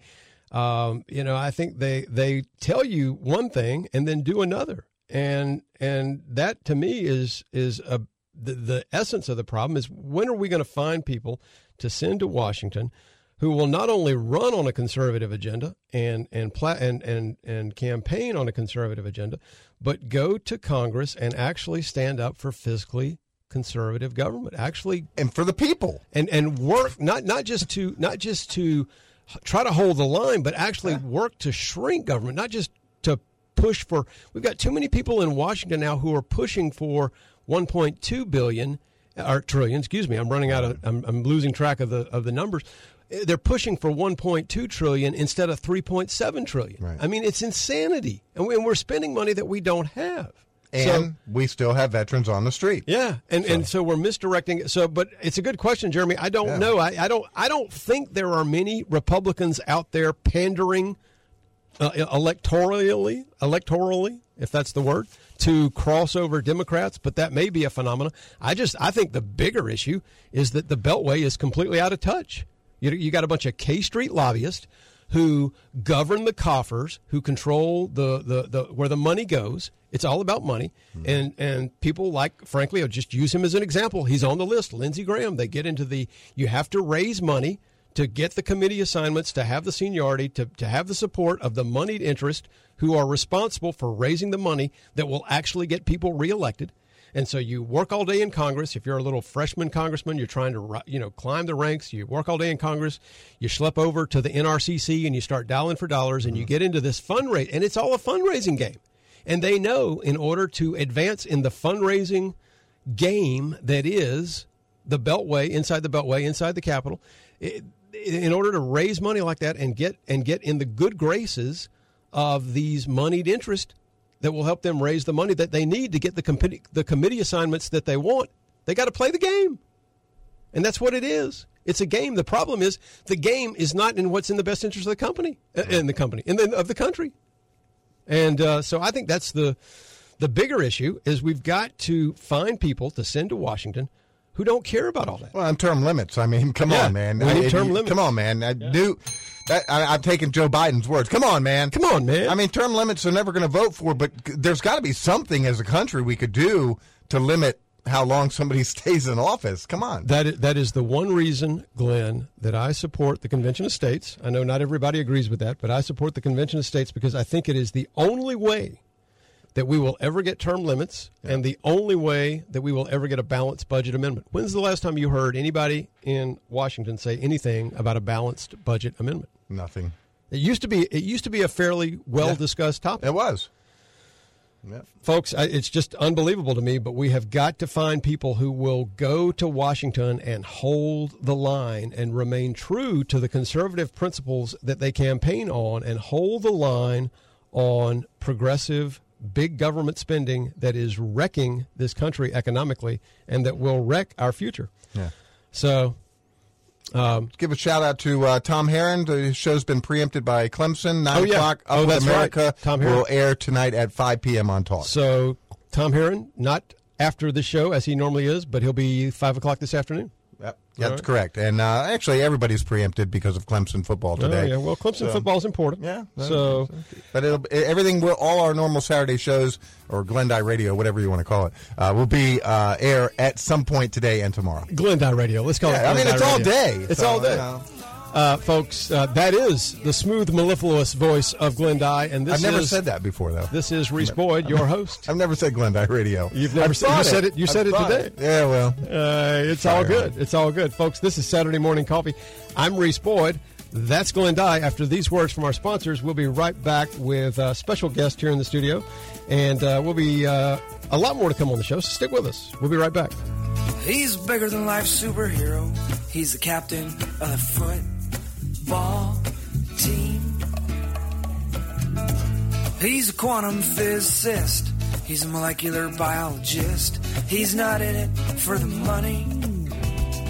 um, you know I think they they tell you one thing and then do another, and and that to me is is a the, the essence of the problem is when are we going to find people to send to Washington who will not only run on a conservative agenda and and pla- and and and campaign on a conservative agenda, but go to Congress and actually stand up for fiscally conservative government, actually and for the people, and and work not not just to not just to try to hold the line, but actually work to shrink government, not just to push for. We've got too many people in Washington now who are pushing for 1.2 billion or trillion. Excuse me, I'm running out of. I'm, I'm losing track of the of the numbers. They're pushing for 1.2 trillion instead of 3.7 trillion. Right. I mean, it's insanity, and, we, we're spending money that we don't have. and So- we still have veterans on the street. yeah, and and so we're misdirecting. So, but it's a good question, Jeremy. I don't Yeah. know. I, I don't. I don't think there are many Republicans out there pandering uh, electorally, electorally, if that's the word, to crossover Democrats. But that may be a phenomenon. I just I think the bigger issue is that the Beltway is completely out of touch. You you got a bunch of K Street lobbyists who govern the coffers, who control the, the, the where the money goes. It's all about money, mm-hmm. and and people like, frankly, I'll just use him as an example. He's on the list, Lindsey Graham. They get into the you have to raise money to get the committee assignments, to have the seniority, to, to have the support of the moneyed interest who are responsible for raising the money that will actually get people reelected. And so you work all day in Congress. If you're a little freshman congressman, you're trying to you know climb the ranks. You work all day in Congress. You schlep over to the NRCC and you start dialing for dollars, and you mm-hmm. get into this fundraise, and it's all a fundraising game. And they know in order to advance in the fundraising game that is the Beltway, inside the Beltway, inside the Capitol, it, in order to raise money like that and get and get in the good graces of these moneyed interest that will help them raise the money that they need to get the committee the committee assignments that they want, they got to play the game. And that's what it is. It's a game. The problem is the game is not in what's in the best interest of the company, uh, in the company, in the, of the country. And uh, so I think that's the the bigger issue is we've got to find people to send to Washington who don't care about all that. Well, and term limits. I mean, come Yeah, on, man. we need I- term you- limits. Come on, man. I do. That, I, I've taken Joe Biden's words. Come on, man. Come on, man. I mean, term limits are never going to vote for, but there's got to be something as a country we could do to limit how long somebody stays in office. Come on. That is, that is the one reason, Glenn, that I support the Convention of States. I know not everybody agrees with that, but I support the Convention of States because I think it is the only way that we will ever get term limits and the only way that we will ever get a balanced budget amendment. When's the last time you heard anybody in Washington say anything about a balanced budget amendment? Nothing. It used to be it used to be a fairly well discussed topic. It was. Folks, I, it's just unbelievable to me, but we have got to find people who will go to Washington and hold the line and remain true to the conservative principles that they campaign on and hold the line on progressive big government spending that is wrecking this country economically and that will wreck our future. Yeah. So, Give a shout out to uh, Tom Heron. The show's been preempted by Clemson. Nine Oh, yeah. o'clock. Up Oh, with that's right. America Tom Heron. will air tonight at 5 p.m. on Talk. so Tom Heron, not after the show as he normally is, but he'll be five o'clock this afternoon. Yep, that's right. correct. And uh, actually, everybody's preempted because of Clemson football today. Oh, yeah. Well, Clemson So- football is important. Yeah. So, but it'll, everything will, all our normal Saturday shows or Glendie Radio, whatever you want to call it, uh, will be uh, air at some point today and tomorrow. Glendie Radio. Let's call Yeah, it. I mean, Glendie it's all day. It's so, all day. you know. Uh, folks, uh, that is the smooth, mellifluous voice of Glendie, and this I've never is said that before, though. this is Reese Boyd, your host. I've never said Glendie Radio. You've never I've said- you thought said it- you I've said it thought today. Yeah, well, Uh, it's all Sorry. good. It's all good, folks. This is Saturday morning coffee. I'm Reese Boyd. That's Glendie. After these words from our sponsors, we'll be right back with a special guest here in the studio, and uh, we'll be uh, a lot more to come on the show. So stick with us. We'll be right back. He's bigger than life superhero. He's the captain of the football team. He's a quantum physicist. He's a molecular biologist. He's not in it for the money.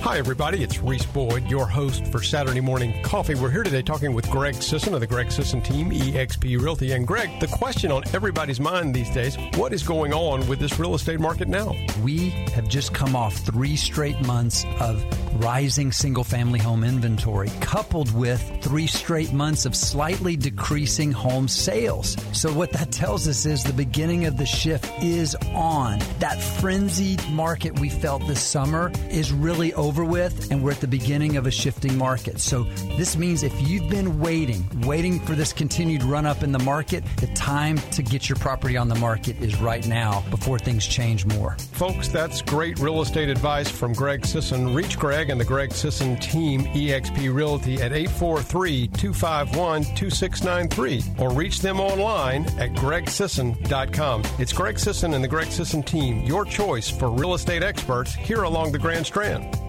Hi, everybody. It's Reese Boyd, your host for Saturday Morning Coffee. We're here today talking with Greg Sisson of the Greg Sisson team, EXP Realty. And Greg, the question on everybody's mind these days what is going on with this real estate market now? We have just come off three straight months of rising single family home inventory, coupled with three straight months of slightly decreasing home sales. So, what that tells us is the beginning of the shift is on. That frenzied market we felt this summer is really over with, and we're at the beginning of a shifting market. So, this means if you've been waiting, waiting for this continued run up in the market, the time to get your property on the market is right now before things change more. Folks, that's great real estate advice from Greg Sisson. Reach Greg and the Greg Sisson team, EXP Realty, at 843 251 2693 or reach them online at gregsisson.com. It's Greg Sisson and the Greg Sisson team, your choice for real estate experts here along the Grand Strand.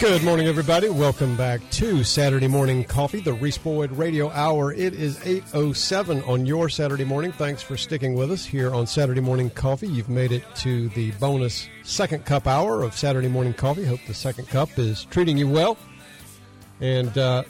Good morning, everybody. Welcome back to Saturday Morning Coffee, the Reese Boyd Radio Hour. It is 8.07 on your Saturday morning. Thanks for sticking with us here on Saturday Morning Coffee. You've made it to the bonus second cup hour of Saturday Morning Coffee. Hope the second cup is treating you well. And uh,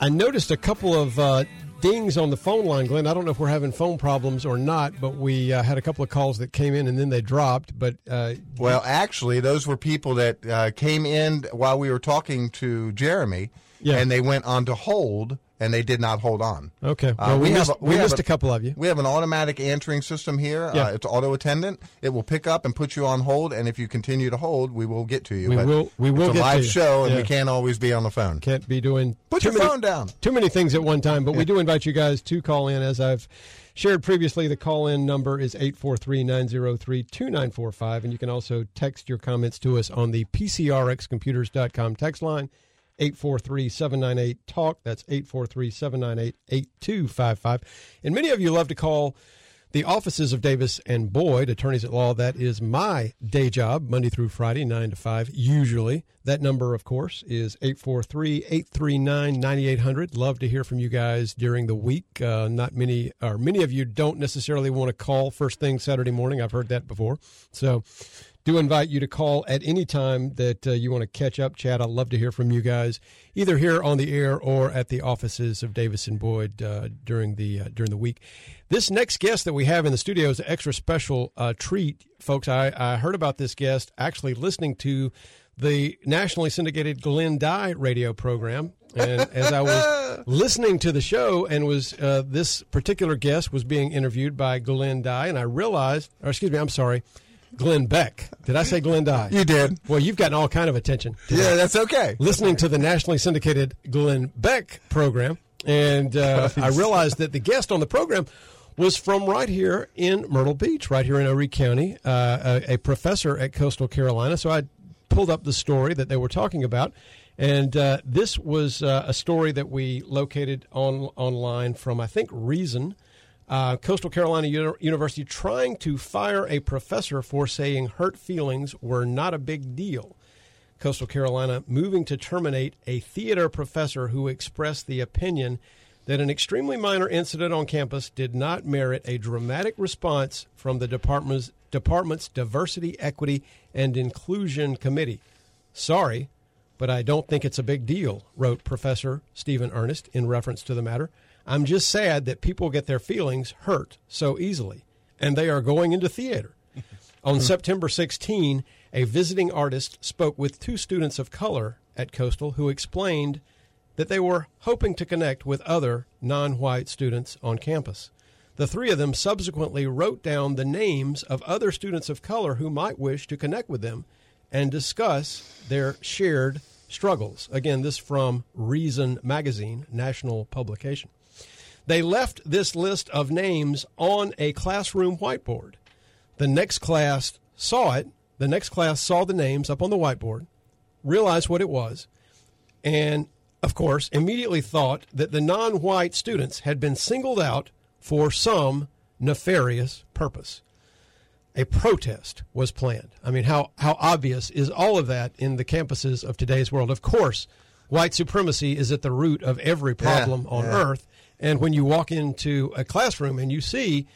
I noticed a couple of uh, dings on the phone line, Glenn. I don't know if we're having phone problems or not, but we uh, had a couple of calls that came in and then they dropped. But uh, Well, actually, those were people that uh, came in while we were talking to Jeremy, Yeah. and they went on to hold, and they did not hold on. Okay. Uh, Well, we have missed- a- we missed a couple of you. We have an automatic answering system here. Yeah. Uh, it's auto attendant. It will pick up and put you on hold, and if you continue to hold, we will get to you. We But will- we will It's get a live show, and we can't always be on the phone. can't be doing Put too your many- phone down. Too many things at one time, but we do invite you guys to call in. As I've shared previously, the call in number is 843 903 2945. And you can also text your comments to us on the PCRXcomputers.com text line. 843 798 TALK. That's 843 798 8255. And many of you love to call the offices of Davis and Boyd, attorneys at law. That is my day job, Monday through Friday, 9 to 5, usually. That number, of course, is 843 839 9800. Love to hear from you guys during the week. Uh, not many, or many of you don't necessarily want to call first thing Saturday morning. I've heard that before. So, do invite you to call at any time that uh, you want to catch up, chat. I'd love to hear from you guys, either here on the air or at the offices of Davis and Boyd uh, during the uh, during the week. This next guest that we have in the studio is an extra special uh, treat, folks. I, I heard about this guest actually listening to the nationally syndicated Glenn Dye radio program. And as I was listening to the show and was uh, this particular guest was being interviewed by Glenn Dye, and I realized, or excuse me, I'm sorry, Glenn Beck. Did I say Glenn Dye? You did. Well, you've gotten all kind of attention. Yeah, that's okay. Listening to the nationally syndicated Glenn Beck program, and uh, I realized that the guest on the program was from right here in Myrtle Beach, right here in Horry County, uh, a, a professor at Coastal Carolina. So I pulled up the story that they were talking about, and uh, this was uh, a story that we located on online from I think Reason. Uh, Coastal Carolina Uni- University trying to fire a professor for saying hurt feelings were not a big deal. Coastal Carolina moving to terminate a theater professor who expressed the opinion that an extremely minor incident on campus did not merit a dramatic response from the department's, department's Diversity, Equity, and Inclusion Committee. Sorry, but I don't think it's a big deal, wrote Professor Stephen Ernest in reference to the matter. I'm just sad that people get their feelings hurt so easily, and they are going into theater. On September 16, a visiting artist spoke with two students of color at Coastal who explained that they were hoping to connect with other non white students on campus. The three of them subsequently wrote down the names of other students of color who might wish to connect with them and discuss their shared struggles. Again, this from Reason Magazine, national publication. They left this list of names on a classroom whiteboard. The next class saw it. The next class saw the names up on the whiteboard, realized what it was, and of course, immediately thought that the non white students had been singled out for some nefarious purpose. A protest was planned. I mean, how, how obvious is all of that in the campuses of today's world? Of course, white supremacy is at the root of every problem on yeah. earth. And when you walk into a classroom and you see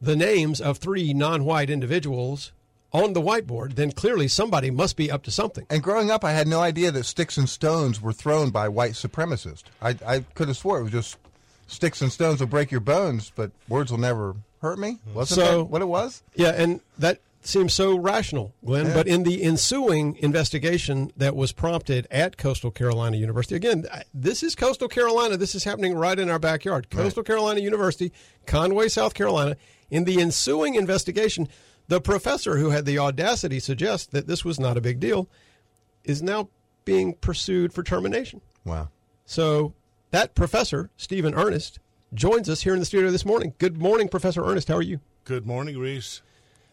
the names of three non white individuals on the whiteboard, then clearly somebody must be up to something. And growing up, I had no idea that sticks and stones were thrown by white supremacists. I, I could have swore it was just sticks and stones will break your bones, but words will never hurt me. Wasn't So- that what it was? Yeah, and that seems so rational, Glenn. Yeah. But in the ensuing investigation that was prompted at Coastal Carolina University, again, this is Coastal Carolina. This is happening right in our backyard. Coastal Carolina University, Conway, South Carolina. In the ensuing investigation, the professor who had the audacity to suggest that this was not a big deal is now being pursued for termination. Wow. So that professor, Stephen Ernest, joins us here in the studio this morning. Good morning, Professor Ernest. How are you? Good morning, Reese.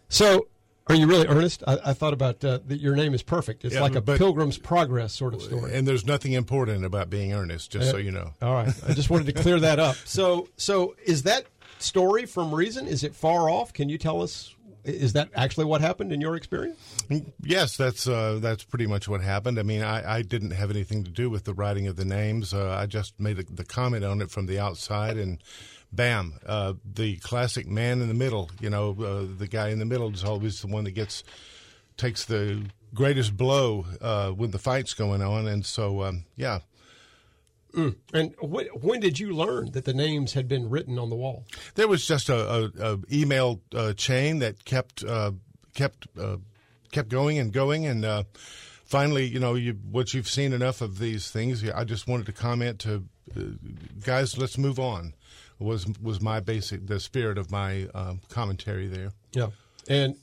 So Are you really earnest? I, I thought about uh, that. Your name is perfect. It's Yeah, like a but- Pilgrim's Progress sort of story. And there's nothing important about being earnest, just so you know. All right, I just wanted to clear that up. So, so is that story from Reason? Is it far off? Can you tell us? Is that actually what happened in your experience? Yes, that's uh, that's pretty much what happened. I mean, I, I didn't have anything to do with the writing of the names. Uh, I just made the comment on it from the outside, and bam, uh, the classic man in the middle. You know, uh, the guy in the middle is always the one that gets takes the greatest blow uh, when the fight's going on, and so um, yeah. And when, when did you learn that the names had been written on the wall? There was just a, a, a email uh, chain that kept uh, kept uh, kept going and going, and uh, finally, you know, you what you've seen enough of these things. I just wanted to comment to uh, guys. Let's move on. Was was my basic the spirit of my um, commentary there. Yeah, and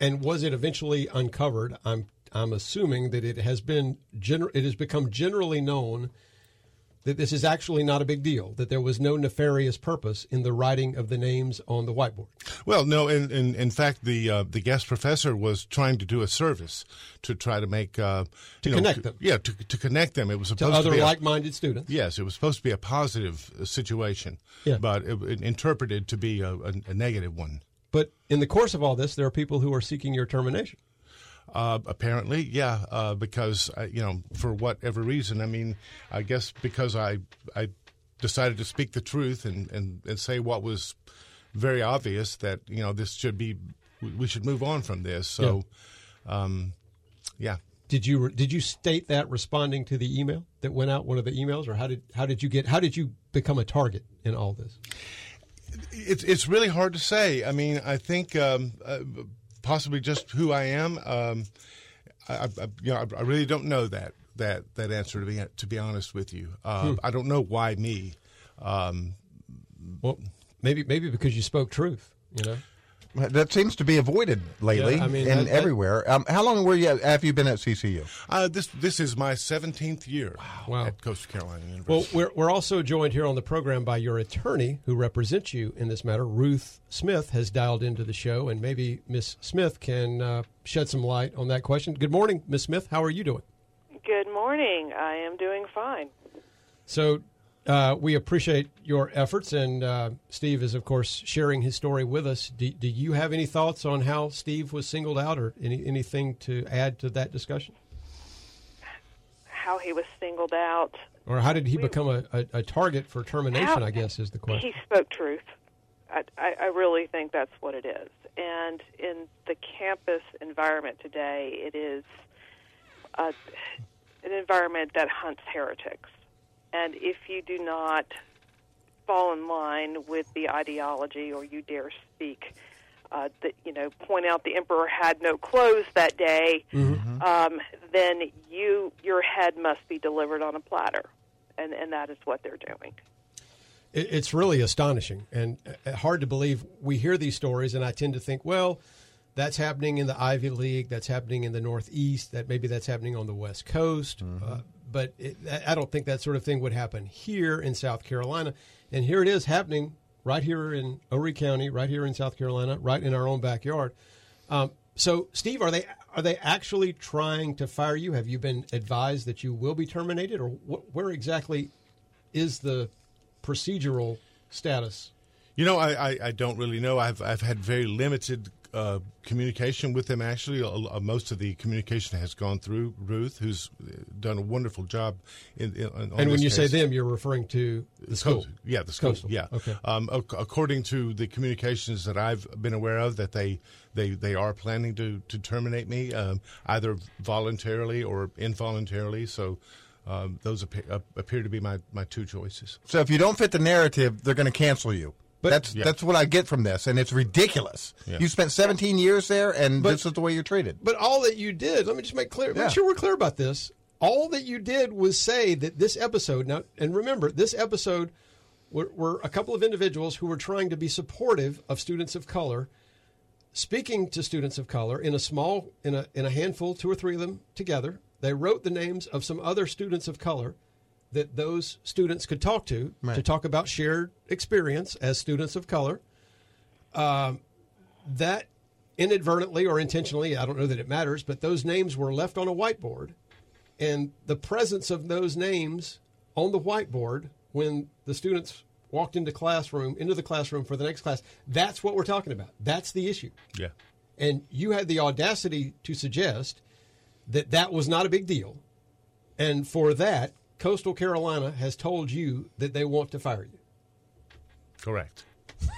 and was it eventually uncovered? I'm I'm assuming that it has been gener- it has become generally known that this is actually not a big deal. That there was no nefarious purpose in the writing of the names on the whiteboard. Well, no, in in, in fact, the uh, the guest professor was trying to do a service to try to make uh, To know, connect them. Yeah, to, to connect them. It was supposed To other be a- like-minded students. Yes, it was supposed to be a positive uh, situation, Yeah. but it, it interpreted to be a, a, a negative one. But in the course of all this, there are people who are seeking your termination. Uh, apparently, yeah, uh, because uh, you know, for whatever reason, I mean, I guess because I I decided to speak the truth and, and, and say what was very obvious that you know this should be we should move on from this. So, um, yeah. Did you did you state that responding to the email that went out? One of the emails, or how did how did you get how did you become a target in all this? It's it's really hard to say. I mean, I think um, uh, possibly just who I am. Um, I, I, you know, I, really don't know that that that answer to be to be honest with you. Uh, Hmm. I don't know why me. Um, Well, maybe maybe because you spoke truth. You know. That seems to be avoided lately Yeah, I mean, and that- that- everywhere. Um, how long were you have you been at CCU? uh, this this is my seventeenth year Wow. at Coastal Carolina University. Well, we're, we're also joined here on the program by your attorney who represents you in this matter. Ruth Smith has dialed into the show, and maybe Miss Smith can uh, shed some light on that question. Good morning, Miss Smith. How are you doing? Good morning. I am doing fine. So, uh, we appreciate your efforts, and uh, Steve is, of course, sharing his story with us. Do, do you have any thoughts on how Steve was singled out, or any, anything to add to that discussion? How he was singled out. Or how did he become a, a, a target for termination, How- I guess, is the question. He spoke truth. I, I, I really think that's what it is. And in the campus environment today, it is a, an environment that hunts heretics. And if you do not fall in line with the ideology or you dare speak, uh, that you know, point out the emperor had no clothes that day, um, then you your head must be delivered on a platter, and and that is what they're doing. It's really astonishing and uh, hard to believe. We hear these stories, and I tend to think, well, that's happening in the Ivy League, that's happening in the Northeast, that maybe that's happening on the West Coast. Uh, but it, I don't think that sort of thing would happen here in South Carolina. And here it is happening right here in Horry County, right here in South Carolina, right in our own backyard. Um, so, Steve, are they are they actually trying to fire you? Have you been advised that you will be terminated, or wh- where exactly is the procedural status? You know, I, I, I don't really know. I've I've had very limited uh, communication with them. Actually, Uh, most of the communication has gone through Ruth, who's uh, done a wonderful job. In, in, on and when this you say them, you're referring to the school. Coastal. Yeah, the school. Coastal. Yeah. Okay. Um, ac- according to the communications that I've been aware of, that they they, they are planning to, to terminate me, um, either voluntarily or involuntarily. So um, those appear, uh, appear to be my, my two choices. So if you don't fit the narrative, they're going to cancel you. That's Yeah. that's what I get from this, and it's ridiculous. Yeah. You spent 17 years there, and But- this is the way you're treated. But all that you did, let me just make clear, Yeah. make sure we're clear about this. All that you did was say that this episode, now, and remember, this episode were, were a couple of individuals who were trying to be supportive of students of color, speaking to students of color in a small, in a, in a handful, two or three of them together. They wrote the names of some other students of color that those students could talk to to talk about shared experience as students of color. Um, that inadvertently or intentionally, I don't know that it matters, but those names were left on a whiteboard. And the presence of those names on the whiteboard when the students walked into classroom into the classroom for the next class, that's what we're talking about. That's the issue. Yeah. And you had the audacity to suggest that that was not a big deal. And for that, Coastal Carolina has told you that they want to fire you. Correct.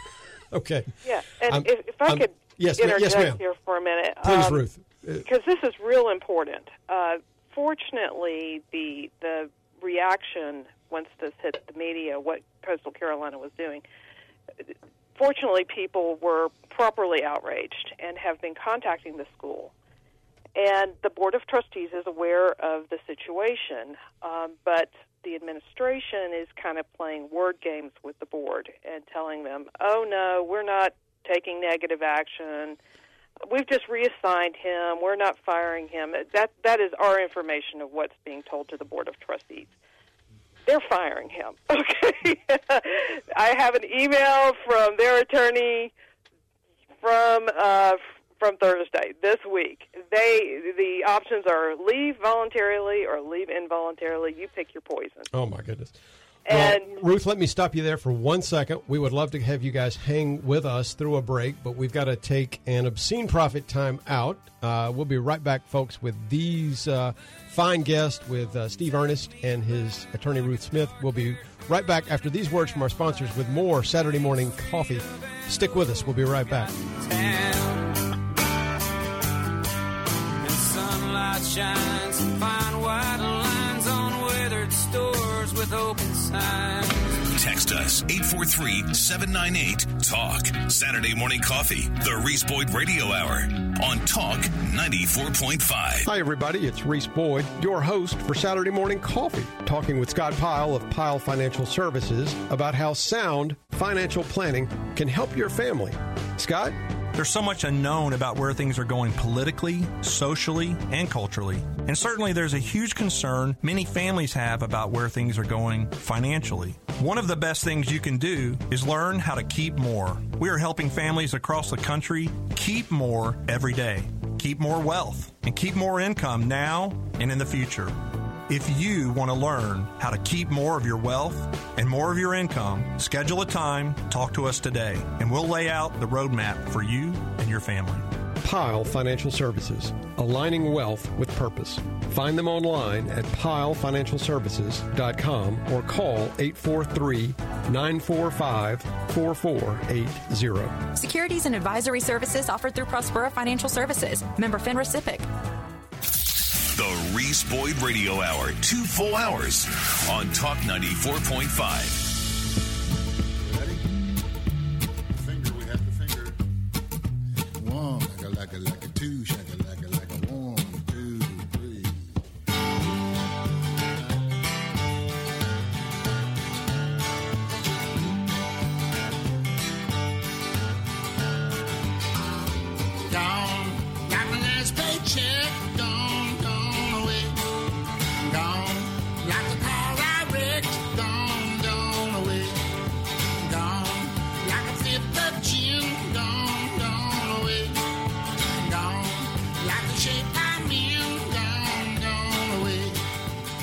Okay. Yeah, and I'm- if, if I I'm- could yes, ma- interject yes, ma'am. here for a minute, Please, um, Ruth. Uh, because this is real important. Uh, fortunately, the the reaction once this hit the media, what Coastal Carolina was doing. Fortunately, people were properly outraged and have been contacting the school. And the Board of Trustees is aware of the situation, um, but the administration is kind of playing word games with the board and telling them, oh no, we're not taking negative action. We've just reassigned him. We're not firing him. That that is our information of what's being told to the board of trustees. They're firing him. Okay. I have an email from their attorney from uh, from Thursday this week. They the options are leave voluntarily or leave involuntarily. You pick your poison. Oh my goodness. And well, Ruth, let me stop you there for one second. We would love to have you guys hang with us through a break, but we've got to take an obscene profit time out. Uh, we'll be right back, folks, with these uh, fine guests with uh, Steve Ernest and his attorney Ruth Smith. We'll be right back after these words from our sponsors with more Saturday morning coffee. Stick with us. We'll be right back. Sunlight shines and fine white lines on weathered stores with open signs. Text us 843-798-TALK. Saturday morning coffee, the Reese Boyd Radio Hour on Talk 94.5. Hi, everybody. It's Reese Boyd, your host for Saturday Morning Coffee, talking with Scott Pyle of Pyle Financial Services about how sound financial planning can help your family. Scott? There's so much unknown about where things are going politically, socially, and culturally. And certainly there's a huge concern many families have about where things are going financially. One of the best things you can do is learn how to keep more. We are helping families across the country keep more every day, keep more wealth, and keep more income now and in the future. If you want to learn how to keep more of your wealth and more of your income, schedule a time, talk to us today, and we'll lay out the roadmap for you and your family. Pyle Financial Services, aligning wealth with purpose. Find them online at pyleFinancialServices.com or call 843 945 4480. Securities and advisory services offered through Prospera Financial Services. Member FINRA SIPC. The Reese Boyd Radio Hour, two full hours on Talk 94.5.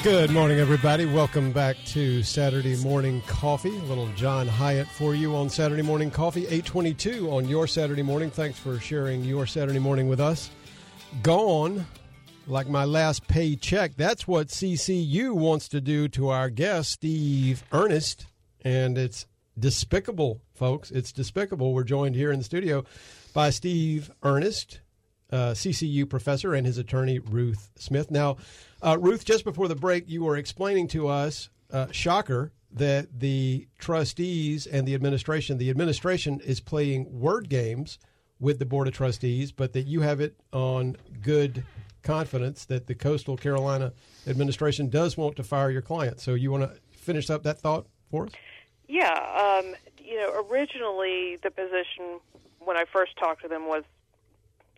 Good morning, everybody. Welcome back to Saturday Morning Coffee. A little John Hiatt for you on Saturday Morning Coffee, 822 on your Saturday morning. Thanks for sharing your Saturday morning with us. Gone, like my last paycheck. That's what CCU wants to do to our guest, Steve Ernest. And it's despicable, folks. It's despicable. We're joined here in the studio by Steve Ernest, uh, CCU professor, and his attorney, Ruth Smith. Now, uh, Ruth, just before the break, you were explaining to us, uh, shocker, that the trustees and the administration, the administration is playing word games with the Board of Trustees, but that you have it on good confidence that the Coastal Carolina administration does want to fire your client. So you want to finish up that thought for us? Yeah, um, you know, originally the position when I first talked to them was,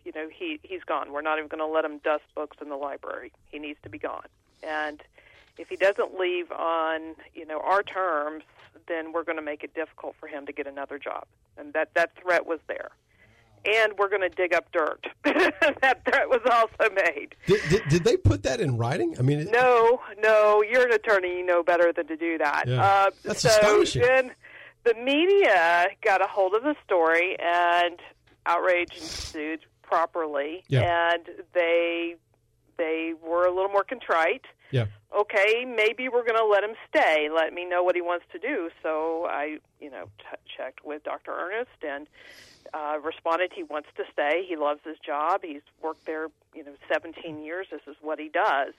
you know, he he's gone. We're not even going to let him dust books in the library. He needs to be gone. And if he doesn't leave on, you know, our terms, then we're going to make it difficult for him to get another job. And that that threat was there. and we're going to dig up dirt. that threat was also made. Did, did, did they put that in writing? I mean, it- No, no, you're an attorney. You know better than to do that. Yeah. Uh, That's so astonishing. then the media got a hold of the story, and outrage ensued properly, Yeah. and they they were a little more contrite. yeah. Okay, maybe we're going to let him stay. Let me know what he wants to do. So I, you know, t- checked with Dr. Ernest and uh, responded he wants to stay. He loves his job. He's worked there, you know, 17 years. This is what he does.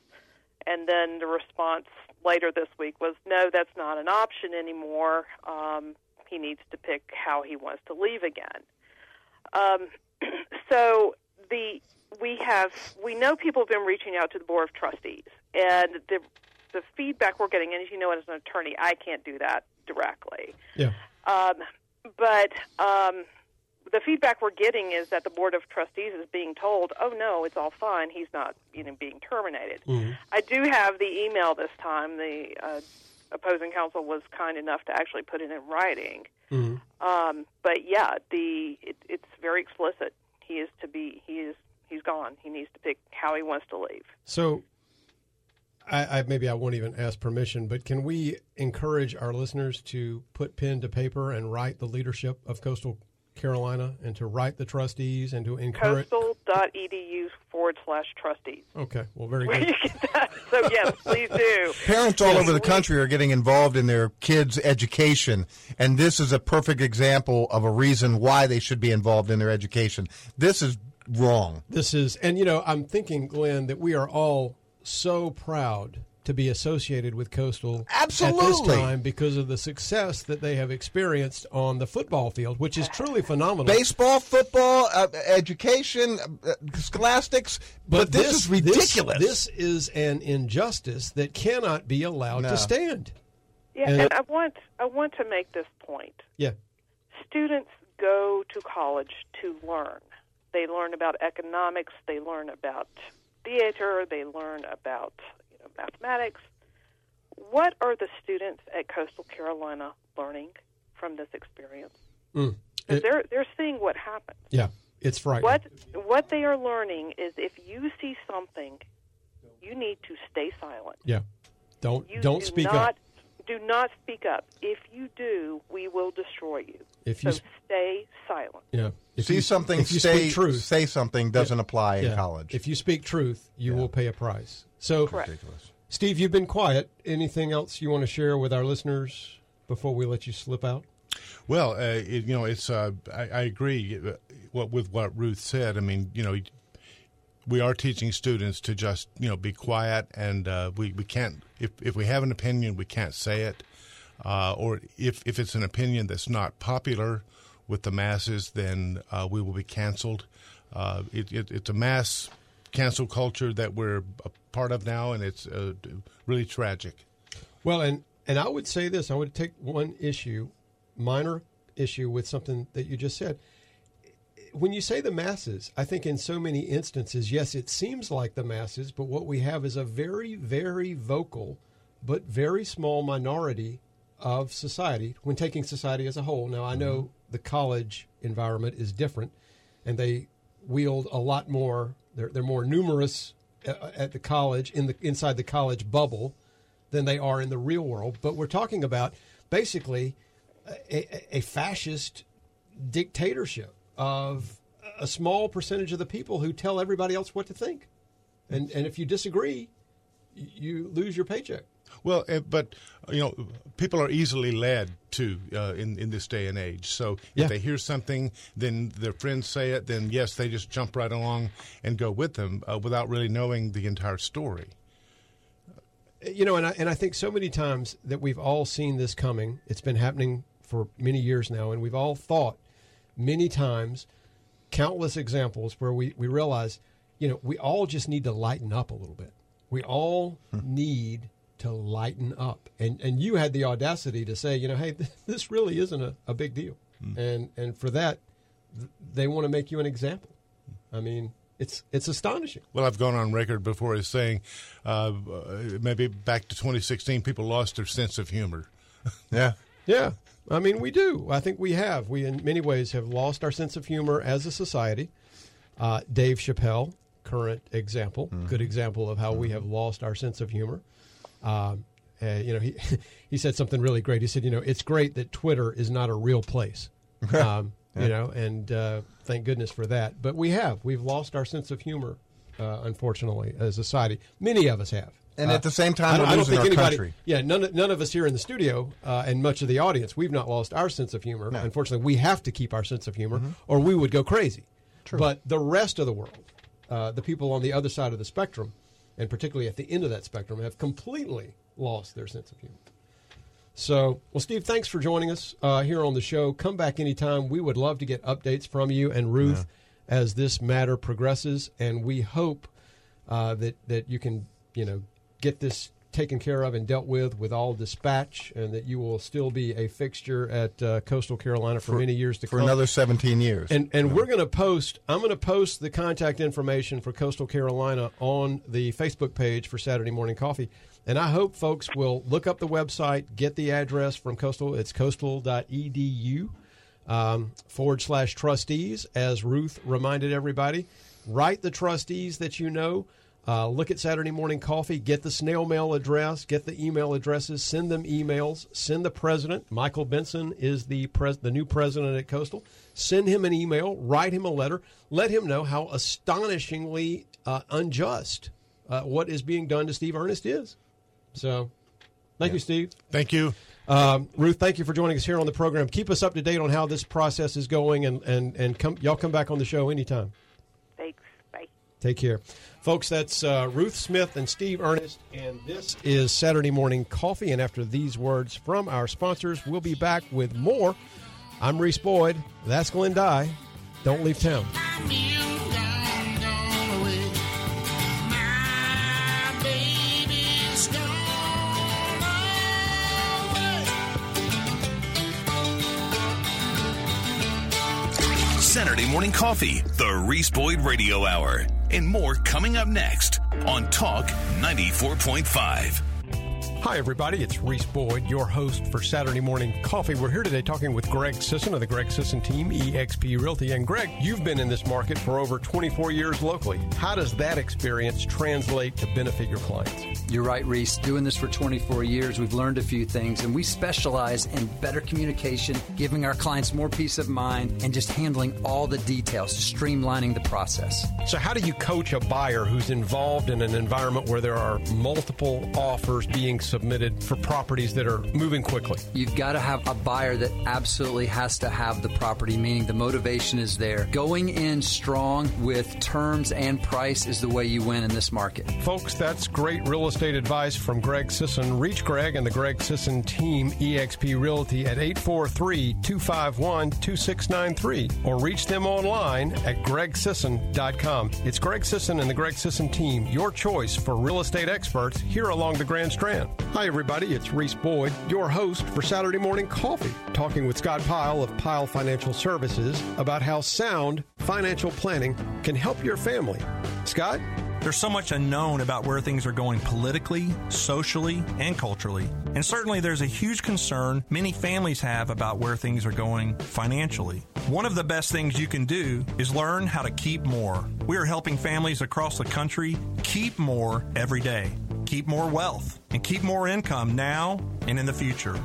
And then the response later this week was, no, that's not an option anymore. Um, he needs to pick how he wants to leave again. Um, so the we have we know people have been reaching out to the board of trustees, and the the feedback we're getting, and as you know, as an attorney, I can't do that directly. Yeah. Um, but um, the feedback we're getting is that the board of trustees is being told, "Oh no, it's all fine. He's not, you know, being terminated." I do have the email this time. The uh, opposing counsel was kind enough to actually put it in writing. Um, but yeah, the it, it's very explicit. He is to be. He is. He's gone. He needs to pick how he wants to leave. So, I, I maybe I won't even ask permission, but can we encourage our listeners to put pen to paper and write the leadership of Coastal Carolina and to write the trustees and to encourage? Coastal.edu forward slash trustees. Okay, well, very Where good. you get that? So yes, please do. Parents all over the country are getting involved in their kids' education, and this is a perfect example of a reason why they should be involved in their education. This is wrong. This is, and you know, I'm thinking, Glenn, that we are all so proud to be associated with Coastal at this time because of the success that they have experienced on the football field, which is truly phenomenal. Baseball, football, uh, education, uh, scholastics, but, this, is ridiculous. This, is an injustice that cannot be allowed No. to stand. Yeah, And- and I want I want to make this point. Yeah. Students go to college to learn. They learn about economics. They learn about theater. They learn about you know, mathematics. What are the students at Coastal Carolina learning from this experience? Mm. It- they're they're seeing what happens. yeah, it's frightening. What what they are learning is if you see something, you need to stay silent. Yeah. Don't You don't do speak not, up. Do not speak up. If you do, we will destroy you. If you sp- stay silent. Yeah. If See you- something, if you say speak truth, say something doesn't apply in yeah. college. If you speak truth, you will pay a price. So, Correct. Steve, you've been quiet. Anything else you want to share with our listeners before we let you slip out? Well, uh, it, you know, it's. Uh, I, I agree uh, with what Ruth said. I mean, you know, we are teaching students to just you know be quiet, and uh, we we can't if if we have an opinion, we can't say it, uh, or if if it's an opinion that's not popular with the masses, then uh, we will be canceled. Uh, it, it, it's a mass cancel culture that we're a part of now, and it's uh, really tragic. Well, and and I would say this. I would take one issue, minor issue, with something that you just said. When you say the masses, I think in so many instances, yes, it seems like the masses, but what we have is a very, very vocal, but very small minority of society when taking society as a whole. Now, I know the college environment is different, and they wield a lot more. They're they're more numerous uh, at the college in the inside the college bubble than they are in the real world. But we're talking about basically a- a fascist dictatorship of a small percentage of the people who tell everybody else what to think. And and if you disagree, you lose your paycheck. Well, uh, but you know, people are easily led to uh, in in this day and age. So if Yeah. they hear something, then their friends say it, then yes, they just jump right along and go with them uh, without really knowing the entire story. You know, and I, and I think so many times that we've all seen this coming. It's been happening for many years now, and we've all thought many times, countless examples where we, we realize, you know, we all just need to lighten up a little bit. We all need to lighten up. And and you had the audacity to say, you know, hey, this really isn't a, a big deal. And and for that, th- they want to make you an example. I mean, it's it's astonishing. Well, I've gone on record before as saying uh, uh, maybe back to 2016, people lost their sense of humor. yeah. Yeah. I mean, we do. I think we have. We, in many ways, have lost our sense of humor as a society. Uh, Dave Chappelle, current example, good example of how we have lost our sense of humor. Um, uh, you know, he he said something really great. He said, you know, it's great that Twitter is not a real place. Um, You know, and uh, thank goodness for that. But we have we've lost our sense of humor, uh, unfortunately, as a society. Many of us have. And Uh, at the same time, I don't, we're I don't think our anybody, country. Yeah, none, of- none of us here in the studio uh, and much of the audience, we've not lost our sense of humor. Unfortunately, we have to keep our sense of humor, Mm-hmm. or we would go crazy. True. But the rest of the world, uh, the people on the other side of the spectrum, and particularly at the end of that spectrum, have completely lost their sense of humor. So, well, Steve, thanks for joining us uh, here on the show. Come back anytime. We would love to get updates from you and Ruth as this matter progresses, and we hope uh, that that you can, you know, get this taken care of and dealt with with all dispatch, and that you will still be a fixture at uh, Coastal Carolina for, many years to for come. For another 17 years. And and we're going to post. I'm going to post the contact information for Coastal Carolina on the Facebook page for Saturday Morning Coffee. And I hope folks will look up the website, get the address from Coastal. It's coastal.edu um, forward slash trustees. As Ruth reminded everybody, write the trustees that you know. Uh, look at Saturday Morning Coffee. Get the snail mail address. Get the email addresses. Send them emails. Send the president. Michael Benson is the pres- the new president at Coastal. Send him an email. Write him a letter. Let him know how astonishingly uh, unjust uh, what is being done to Steve Ernest is. So, thank you, Steve. Thank you. Um, Ruth, thank you for joining us here on the program. Keep us up to date on how this process is going, and and and come, y'all come back on the show anytime. Thanks. Bye. Take care. Folks, that's uh, Ruth Smith and Steve Ernest, and this is Saturday Morning Coffee. And after these words from our sponsors, we'll be back with more. I'm Reese Boyd. That's Glenn Dye. Don't leave town. Saturday Morning Coffee, the Reese Boyd Radio Hour, and more coming up next on Talk 94.5. Hi, everybody. It's Reese Boyd, your host for Saturday Morning Coffee. We're here today talking with Greg Sisson of the Greg Sisson team, EXP Realty. And Greg, you've been in this market for over 24 years locally. How does that experience translate to benefit your clients? You're right, Reese. Doing this for 24 years, we've learned a few things, and we specialize in better communication, giving our clients more peace of mind, and just handling all the details, streamlining the process. So, how do you coach a buyer who's involved in an environment where there are multiple offers being submitted for properties that are moving quickly? You've got to have a buyer that absolutely has to have the property, meaning the motivation is there. Going in strong with terms and price is the way you win in this market. Folks, that's great real estate advice from Greg Sisson. Reach Greg and the Greg Sisson team, eXp Realty, at 843 251 2693 or reach them online at gregsisson.com. It's Greg Sisson and the Greg Sisson team, your choice for real estate experts here along the Grand Strand. Hi, everybody. It's Reese Boyd, your host for Saturday Morning Coffee, talking with Scott Pyle of Pyle Financial Services about how sound financial planning can help your family. Scott? There's so much unknown about where things are going politically, socially, and culturally. And certainly there's a huge concern many families have about where things are going financially. One of the best things you can do is learn how to keep more. We are helping families across the country keep more every day, keep more wealth, and keep more income now and in the future.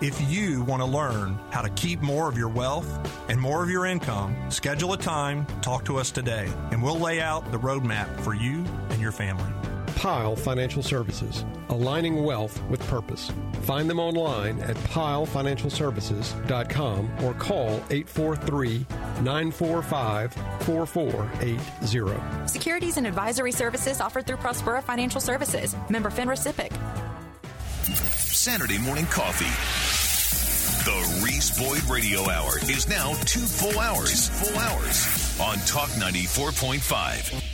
If you want to learn how to keep more of your wealth and more of your income, schedule a time, talk to us today, and we'll lay out the roadmap for you and your family. Pyle Financial Services, aligning wealth with purpose. Find them online at pylefinancialservices.com or call 843 945 4480. Securities and advisory services offered through Prospera Financial Services. Member FINRA SIPC. Saturday Morning Coffee. The Reese Boyd Radio Hour is now two full hours. Two full hours on Talk 94.5.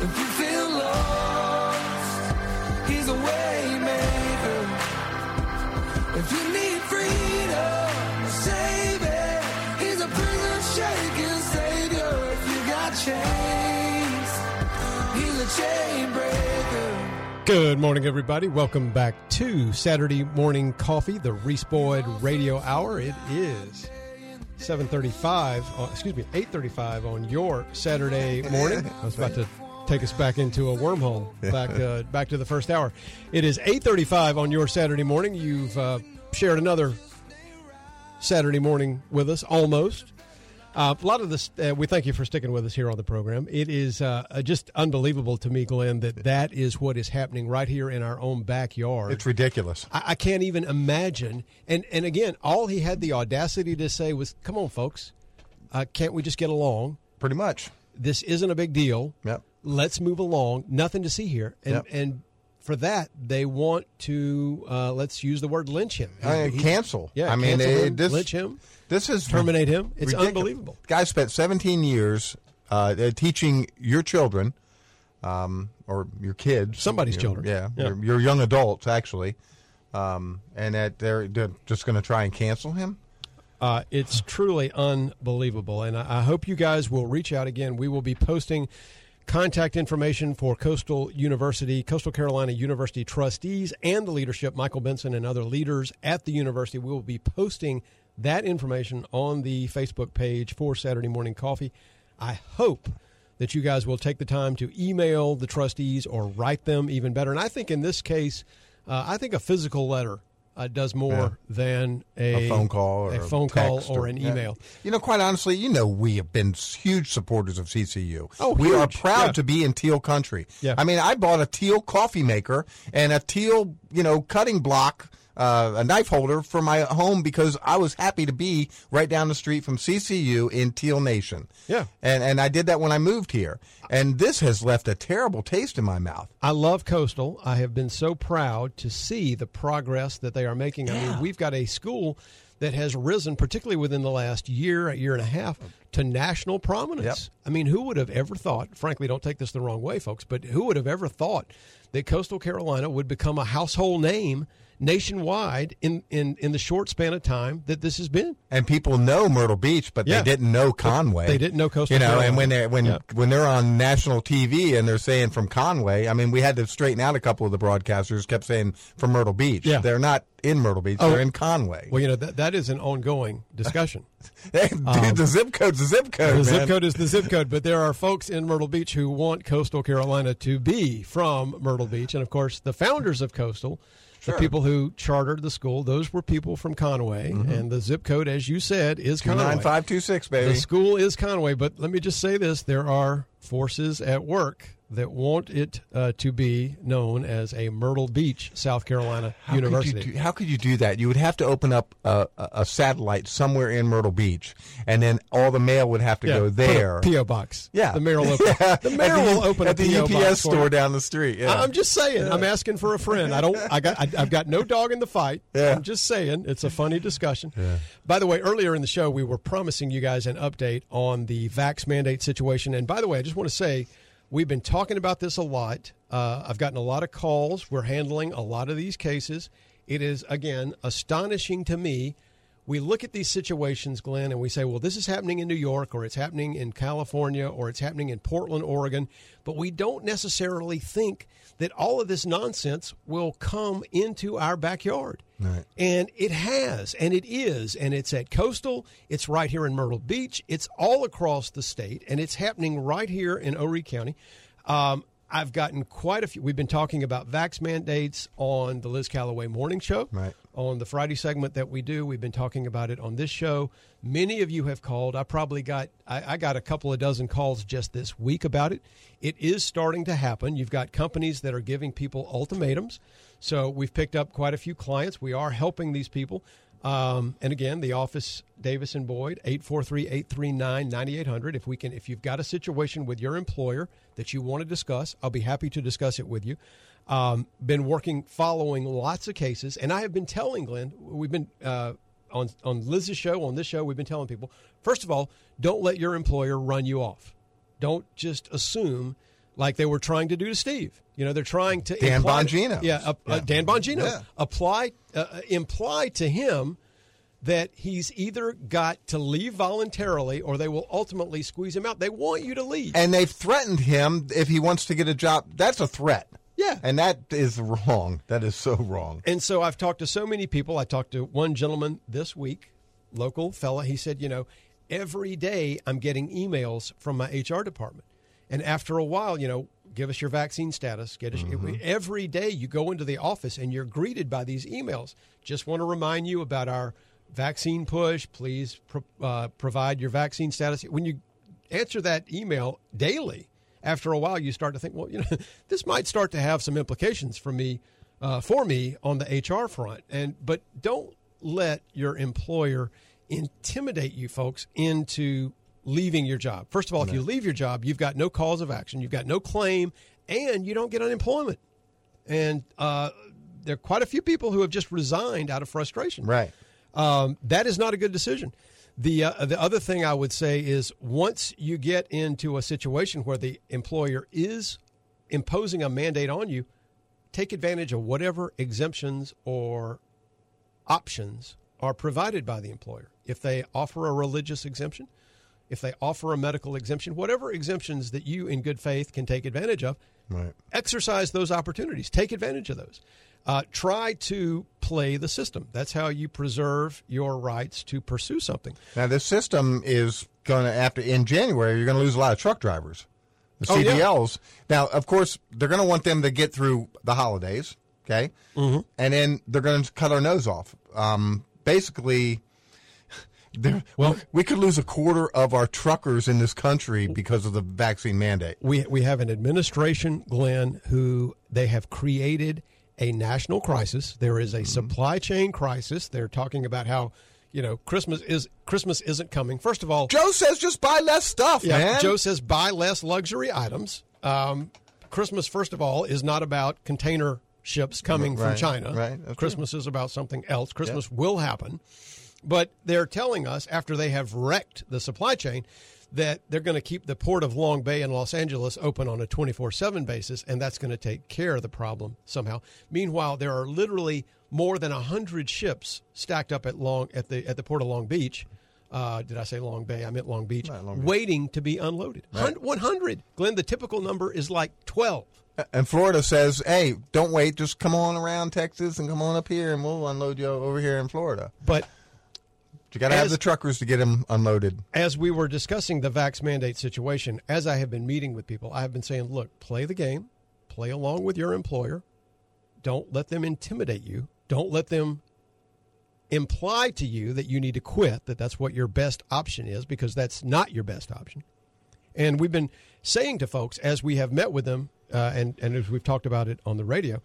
If you feel lost, he's a way maker. If you need freedom, save it. He's a prison shaking savior. If you got chains, he's a chain breaker. Good morning, everybody. Welcome back to Saturday Morning Coffee, the Reese Boyd Radio Hour. It is 7.35, uh, excuse me, 8.35 on your Saturday morning. I was about to take us back into a wormhole, back, uh, back to the first hour. It is 8.35 on your Saturday morning. You've uh, shared another Saturday morning with us, almost. Uh, a lot of this, uh, we thank you for sticking with us here on the program. It is uh, uh, just unbelievable to me, Glenn, that that is what is happening right here in our own backyard. It's ridiculous. I, I can't even imagine. And and again, all he had the audacity to say was, "Come on, folks, uh, can't we just get along? Pretty much. This isn't a big deal. Yep. Let's move along. Nothing to see here." And Yep. and for that, they want to uh, let's use the word lynch him. I mean, He- cancel. Yeah, I mean, him, this- lynch him. This is Terminate him. It's ridiculous. unbelievable. Guy spent 17 years uh, uh, teaching your children, um, or your kids, Somebody's your- children. Yeah, Yeah. Your, your young adults actually, um, and that they're, they're just going to try and cancel him. Uh, it's truly unbelievable. And I, I hope you guys will reach out again. We will be posting contact information for Coastal University, Coastal Carolina University trustees and the leadership, Michael Benson and other leaders at the university. We will be posting that information on the Facebook page for Saturday Morning Coffee. I hope that you guys will take the time to email the trustees or write them even better. And I think in this case, uh, I think a physical letter uh, does more Yeah. than a, A phone call or a phone call text or an yeah. email. You know, quite honestly, you know, we have been huge supporters of CCU. Oh, we are proud Yeah. to be in teal country. Yeah. I mean, I bought a teal coffee maker and a teal, you know, cutting block. Uh, a knife holder for my home because I was happy to be right down the street from CCU in Teal Nation. Yeah. and and I did that when I moved here, and this has left a terrible taste in my mouth. I love Coastal. I have been so proud to see the progress that they are making. I mean, we've got a school that has risen, particularly within the last year, a year and a half, to national prominence. Yep. I mean, who would have ever thought, frankly, don't take this the wrong way, folks, but who would have ever thought that Coastal Carolina would become a household name nationwide in, in, in the short span of time that this has been? And people know Myrtle Beach, but Yeah. they didn't know Conway. they didn't know Coastal You know, Carolina. and when they when Yeah. when they're on national TV and they're saying from Conway, I mean, we had to straighten out a couple of the broadcasters kept saying from Myrtle Beach. Yeah. They're not in Myrtle Beach. Oh. They're in Conway. Well, you know, that, that is an ongoing discussion. Hey, dude, the zip code's the zip code. Um, The zip code is the zip code, but there are folks in Myrtle Beach who want Coastal Carolina to be from Myrtle Beach. And of course, the founders of Coastal, the people who chartered the school, those were people from Conway. Mm-hmm. And the zip code, as you said, is Conway. nine five two six, baby. The school is Conway, but let me just say this there are forces at work that want it uh, to be known as a Myrtle Beach, South Carolina How could, University. you do, how could you do that? You would have to open up a, a, satellite somewhere in Myrtle Beach, and then all the mail would have to Yeah, go there. PO box. Yeah, the mayor will open. Yeah, The mayor the, will open at the PO UPS store down the street. Yeah. I'm just saying. I'm asking for a friend. I don't. I got. I, I've got no dog in the fight. Yeah. I'm just saying. It's a funny discussion. By the way, earlier in the show, we were promising you guys an update on the vax mandate situation. And by the way, I just want to say we've been talking about this a lot. Uh, I've gotten a lot of calls. We're handling a lot of these cases. It is again astonishing to me. We look at these situations, Glenn, and we say, well, this is happening in New York, or it's happening in California, or it's happening in Portland, Oregon. But we don't necessarily think that all of this nonsense will come into our backyard. Right. And it has, and it is, and it's at Coastal, it's right here in Myrtle Beach, it's all across the state, and it's happening right here in Horry County. Um, I've gotten quite a few. We've been talking about vax mandates on the Liz Calloway Morning Show. Right. On the Friday segment that we do, we've been talking about it on this show. Many of you have called. I probably got I, I got a couple of dozen calls just this week about it. It is starting to happen. You've got companies that are giving people ultimatums. So we've picked up quite a few clients. We are helping these people. Um, and again, the office, Davis and Boyd, 843-839-9800. If we can, if you've got a situation with your employer that you want to discuss, I'll be happy to discuss it with you. Um, been working, following lots of cases, and I have been telling Glenn, we've been uh, on on Liz's show, on this show, we've been telling people. First of all, don't let your employer run you off. Don't just assume like they were trying to do to Steve. You know, they're trying to Dan imply- Bongino. Yeah, uh, uh, Dan Bongino. Yeah. Apply uh, uh, imply to him that he's either got to leave voluntarily or they will ultimately squeeze him out. They want you to leave. And they've threatened him if he wants to get a job. That's a threat. Yeah. And that is wrong. That is so wrong. And so I've talked to so many people. I talked to one gentleman this week, local fella. He said, you know, every day I'm getting emails from my HR department. And after a while, you know, give us your vaccine status. Get us, every day you go into the office and you're greeted by these emails. Just want to remind you about our vaccine push. Please pro- uh, provide your vaccine status. When you answer that email daily, after a while, you start to think, well, you know, this might start to have some implications for me, uh, for me on the HR front. And but don't let your employer intimidate you, folks, into leaving your job. First of all, if you leave your job, you've got no cause of action, you've got no claim, and you don't get unemployment. And uh, there are quite a few people who have just resigned out of frustration. Right. Um, that is not a good decision. The uh, the other thing I would say is once you get into a situation where the employer is imposing a mandate on you, take advantage of whatever exemptions or options are provided by the employer. If they offer a religious exemption, if they offer a medical exemption, whatever exemptions that you in good faith can take advantage of, Right. exercise those opportunities. Take advantage of those. Uh, try to play the system. That's how you preserve your rights to pursue something. Now, this system is going to, after in January, you're going to lose a lot of truck drivers. The Oh, yeah. CDLs. Now, of course, they're going to want them to get through the holidays, okay? Mm-hmm. And then they're going to cut our nose off. Um, basically, there- Well- we could lose a quarter of our truckers in this country because of the vaccine mandate. We we have an administration, Glenn, who they have created a national crisis. There is a supply chain crisis. They're talking about how you know Christmas is Christmas isn't coming. First of all, Joe says just buy less stuff, Yeah, man. Joe says buy less luxury items. Um, Christmas, first of all, is not about container ships coming from China. right, Christmas is about something else. Christmas will happen. But they're telling us after they have wrecked the supply chain that they're going to keep the port of Long Bay in Los Angeles open on a 24 7 basis, and that's going to take care of the problem somehow. Meanwhile, there are literally more than 100 ships stacked up at, Long, at, the, at the port of Long Beach. Uh, did I say Long Bay? I meant Long Beach. Waiting to be unloaded. Hun- 100. Glenn, the typical number is like 12. And Florida says, hey, don't wait. Just come on around Texas and come on up here, and we'll unload you over here in Florida. But You got to have the truckers to get them unloaded. as we were discussing the vax mandate situation, as I have been meeting with people, I have been saying, look, play the game, play along with your employer. Don't let them intimidate you. Don't let them imply to you that you need to quit, that that's what your best option is, because that's not your best option. And we've been saying to folks as we have met with them, uh, and, and as we've talked about it on the radio,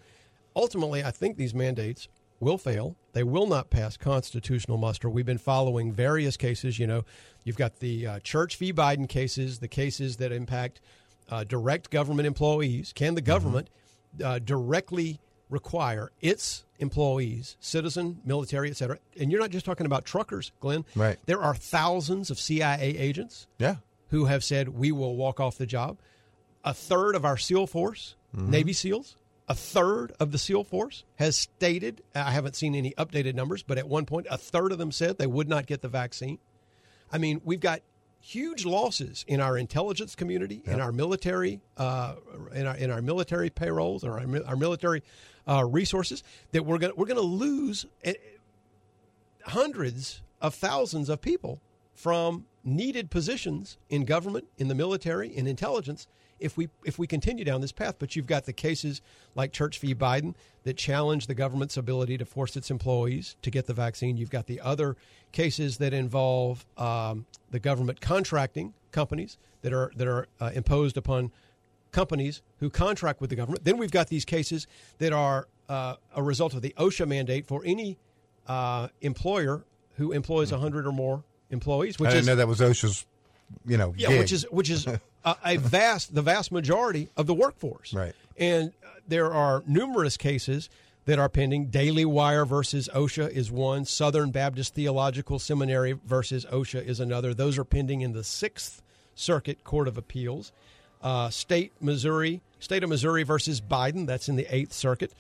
ultimately, I think these mandates will fail. They will not pass constitutional muster. We've been following various cases. You know, you've got the uh, Church v. Biden cases, the cases that impact uh, direct government employees. Can the government uh, directly require its employees, citizen, military, et cetera? And you're not just talking about truckers, Glenn. Right. There are thousands of CIA agents Yeah. who have said we will walk off the job. A third of our SEAL force, Navy SEALs, a third of the SEAL force has stated, I haven't seen any updated numbers, but at one point, a third of them said they would not get the vaccine. I mean, we've got huge losses in our intelligence community, in our military, uh, in our in our military payrolls, or our, our military uh, resources that we're going we're to lose eh, hundreds of thousands of people from needed positions in government, in the military, in intelligence if we if we continue down this path. But you've got the cases like Church v. Biden that challenge the government's ability to force its employees to get the vaccine. You've got the other cases that involve um, the government contracting companies that are that are uh, imposed upon companies who contract with the government. Then we've got these cases that are uh, a result of the OSHA mandate for any uh, employer who employs 100 or more employees, which I didn't is know that was OSHA's, you know, yeah, gig. which is which is a, a vast the vast majority of the workforce. Right. And uh, there are numerous cases that are pending. Daily Wire versus OSHA is one. Southern Baptist Theological Seminary versus OSHA is another. Those are pending in the Sixth Circuit Court of Appeals. Uh, state Missouri, state of Missouri versus Biden. That's in the Eighth Circuit.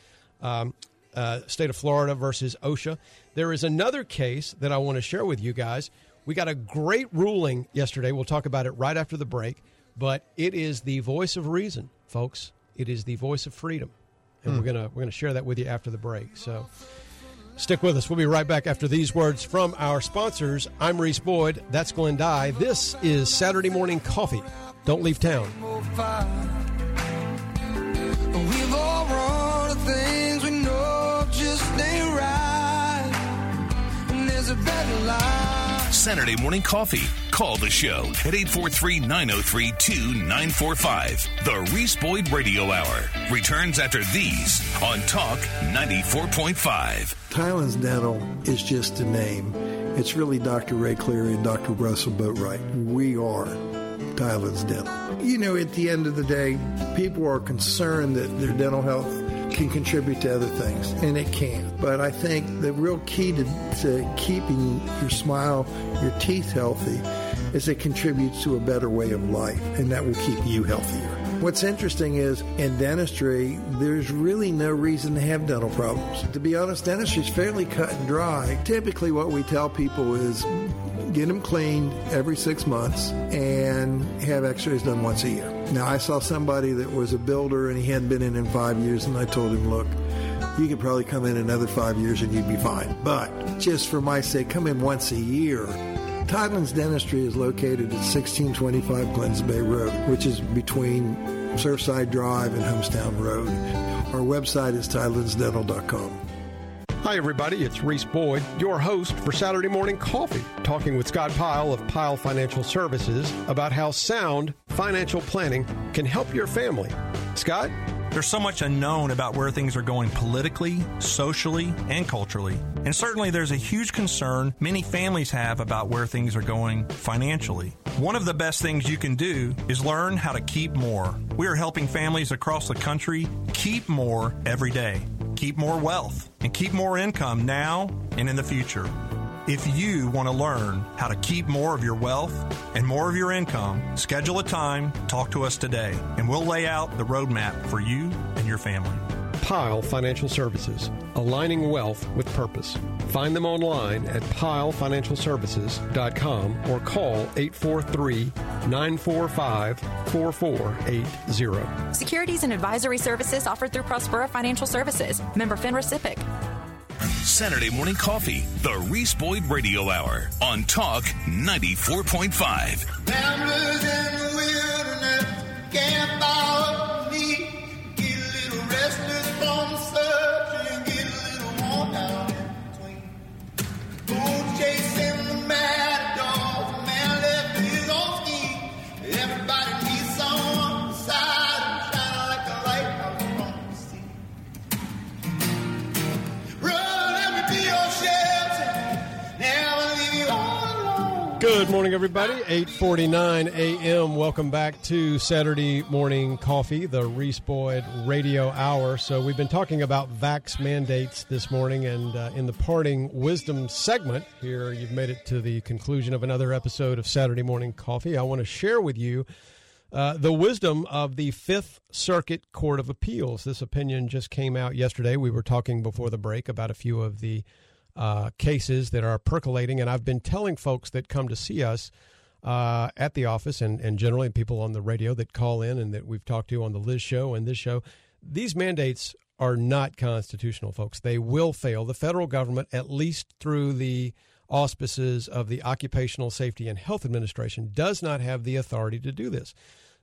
Um, uh, state of Florida versus OSHA. There is another case that I want to share with you guys. We got a great ruling yesterday. We'll talk about it right after the break. But it is the voice of reason, folks. It is the voice of freedom, and Hmm. we're gonna we're gonna share that with you after the break. So. Stick with us. We'll be right back after these words from our sponsors. I'm Reese Boyd. That's Glenn Dye. This is Saturday Morning Coffee. Don't leave town. We've all run things we know just ain't right. And there's a better life. Saturday morning coffee. Call the show at 843 903 2945. The Reese Boyd Radio Hour returns after these on Talk 94.5. Tylen's Dental is just a name. It's really Dr. Ray Cleary and Dr. Russell Boatwright. We are Tylen's Dental. You know, at the end of the day, people are concerned that their dental health can contribute to other things, and it can. But I think the real key to, to keeping your smile, your teeth healthy, is it contributes to a better way of life, and that will keep you healthier. What's interesting is in dentistry, there's really no reason to have dental problems. To be honest, dentistry is fairly cut and dry. Typically, what we tell people is get them cleaned every six months and have x rays done once a year. Now, I saw somebody that was a builder and he hadn't been in in five years, and I told him, look, you could probably come in another five years and you'd be fine. But just for my sake, come in once a year. Todlan's Dentistry is located at 1625 Glenns Bay Road, which is between Surfside Drive and Holmestown Road. Our website is todlandsdental.com. Hi, everybody. It's Reese Boyd, your host for Saturday Morning Coffee, talking with Scott Pyle of Pyle Financial Services about how sound financial planning can help your family. Scott? There's so much unknown about where things are going politically, socially, and culturally. And certainly there's a huge concern many families have about where things are going financially. One of the best things you can do is learn how to keep more. We are helping families across the country keep more every day, keep more wealth, and keep more income now and in the future. If you want to learn how to keep more of your wealth and more of your income, schedule a time, talk to us today, and we'll lay out the roadmap for you and your family. Pyle Financial Services, aligning wealth with purpose. Find them online at pyleFinancialServices.com or call 843 945 4480. Securities and advisory services offered through Prospera Financial Services. Member FINRA SIPC. Saturday morning coffee. The Reese Boyd Radio Hour on Talk 94.5. Good morning, everybody. 8:49 a.m. Welcome back to Saturday Morning Coffee, the Reese Boyd Radio Hour. So we've been talking about vax mandates this morning, and uh, in the parting wisdom segment here, you've made it to the conclusion of another episode of Saturday Morning Coffee. I want to share with you. Uh, the wisdom of the Fifth Circuit Court of Appeals. This opinion just came out yesterday. We were talking before the break about a few of the uh, cases that are percolating, and I've been telling folks that come to see us uh, at the office and, and generally people on the radio that call in and that we've talked to on the Liz show and this show, these mandates are not constitutional, folks. They will fail. The federal government, at least through the auspices of the Occupational Safety and Health Administration, does not have the authority to do this.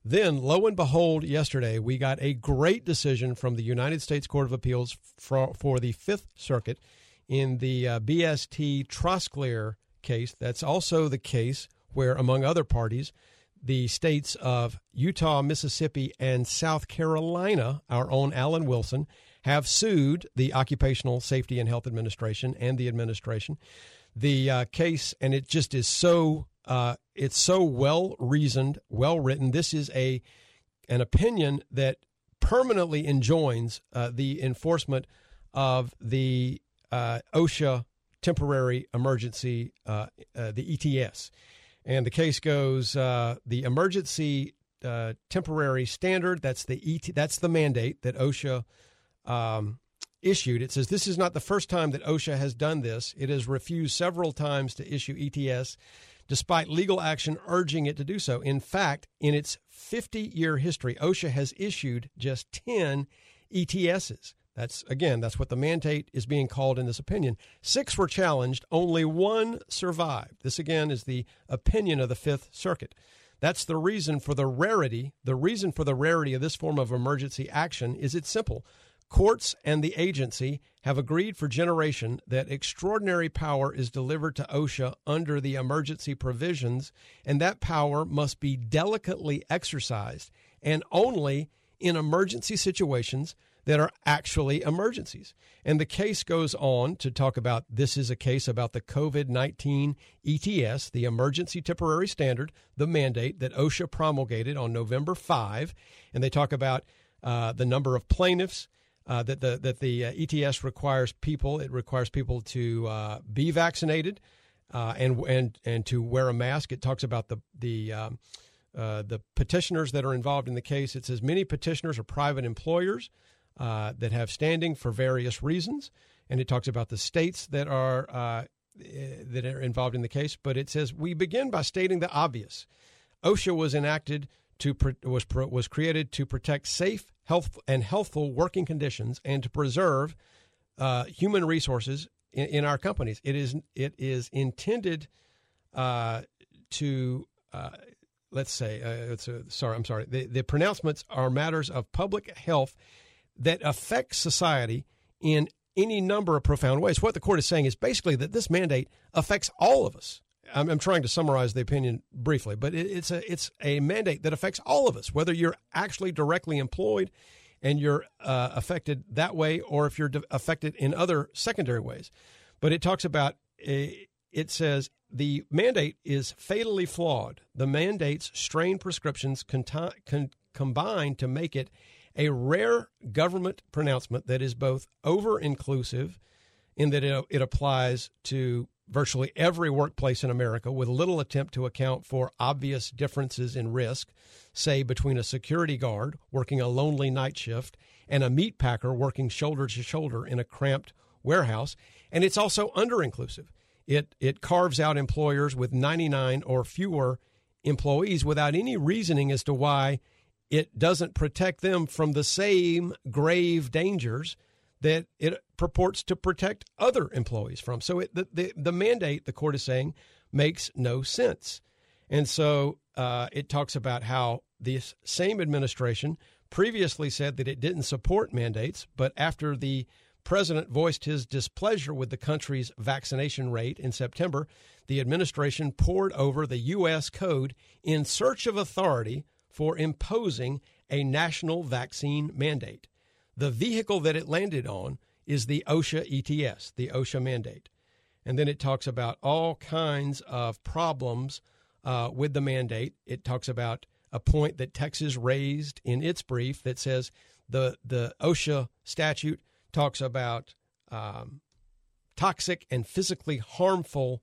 Then, lo and behold, yesterday we got a great decision from the United States Court of Appeals for, for the Fifth Circuit in the uh, BST Trosclair case. That's also the case where, among other parties, the states of Utah, Mississippi, and South Carolina, our own Alan Wilson, have sued the Occupational Safety and Health Administration and the administration. The uh, case, and it just is so uh, it's so well reasoned, well written. This is a an opinion that permanently enjoins uh, the enforcement of the uh, OSHA temporary emergency, uh, uh, the ETS. And the case goes uh, the emergency uh, temporary standard. That's the ET, That's the mandate that OSHA um, issued. It says this is not the first time that OSHA has done this. It has refused several times to issue ETS, despite legal action urging it to do so. In fact, in its 50-year history, OSHA has issued just 10 ETSs. That's again, that's what the mandate is being called in this opinion. Six were challenged, only one survived. This again is the opinion of the Fifth Circuit. That's the reason for the rarity. The reason for the rarity of this form of emergency action is it's simple. Courts and the agency have agreed for generation that extraordinary power is delivered to OSHA under the emergency provisions, and that power must be delicately exercised and only in emergency situations that are actually emergencies. And the case goes on to talk about this is a case about the COVID 19 ETS, the Emergency Temporary Standard, the mandate that OSHA promulgated on November 5. And they talk about uh, the number of plaintiffs. Uh, that the that the uh, ETS requires people. It requires people to uh, be vaccinated uh, and and and to wear a mask. It talks about the the um, uh, the petitioners that are involved in the case. It says many petitioners are private employers uh, that have standing for various reasons, and it talks about the states that are uh, that are involved in the case. But it says we begin by stating the obvious. OSHA was enacted to was was created to protect safe, health, and healthful working conditions and to preserve uh, human resources in, in, our companies. It is it is intended uh, to uh, let's say uh, it's a, sorry I'm sorry the, the pronouncements are matters of public health that affects society in any number of profound ways. What the court is saying is basically that this mandate affects all of us. I'm, I'm trying to summarize the opinion briefly, but it, it's a it's a mandate that affects all of us, whether you're actually directly employed and you're uh, affected that way, or if you're de- affected in other secondary ways. But it talks about a, it says the mandate is fatally flawed. The mandate's strained prescriptions con- con- combine to make it a rare government pronouncement that is both over inclusive in that it, it applies to virtually every workplace in America with little attempt to account for obvious differences in risk, say between a security guard working a lonely night shift and a meat packer working shoulder to shoulder in a cramped warehouse. And it's also under inclusive. It, it carves out employers with 99 or fewer employees without any reasoning as to why it doesn't protect them from the same grave dangers that it purports to protect other employees from. So it, the, the, the mandate, the court is saying, makes no sense. And so uh, it talks about how this same administration previously said that it didn't support mandates, but after the president voiced his displeasure with the country's vaccination rate in September, the administration poured over the U.S. code in search of authority for imposing a national vaccine mandate. The vehicle that it landed on is the OSHA ETS, the OSHA mandate. And then it talks about all kinds of problems uh, with the mandate. It talks about a point that Texas raised in its brief that says the, the OSHA statute talks about um, toxic and physically harmful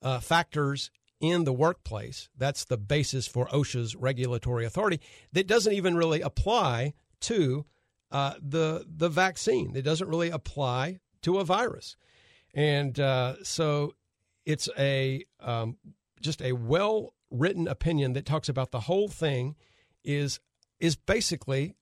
uh, factors in the workplace. That's the basis for OSHA's regulatory authority. That doesn't even really apply to uh, the the vaccine. It doesn't really apply to a virus, and uh, so it's a um, just a well written opinion that talks about the whole thing is is basically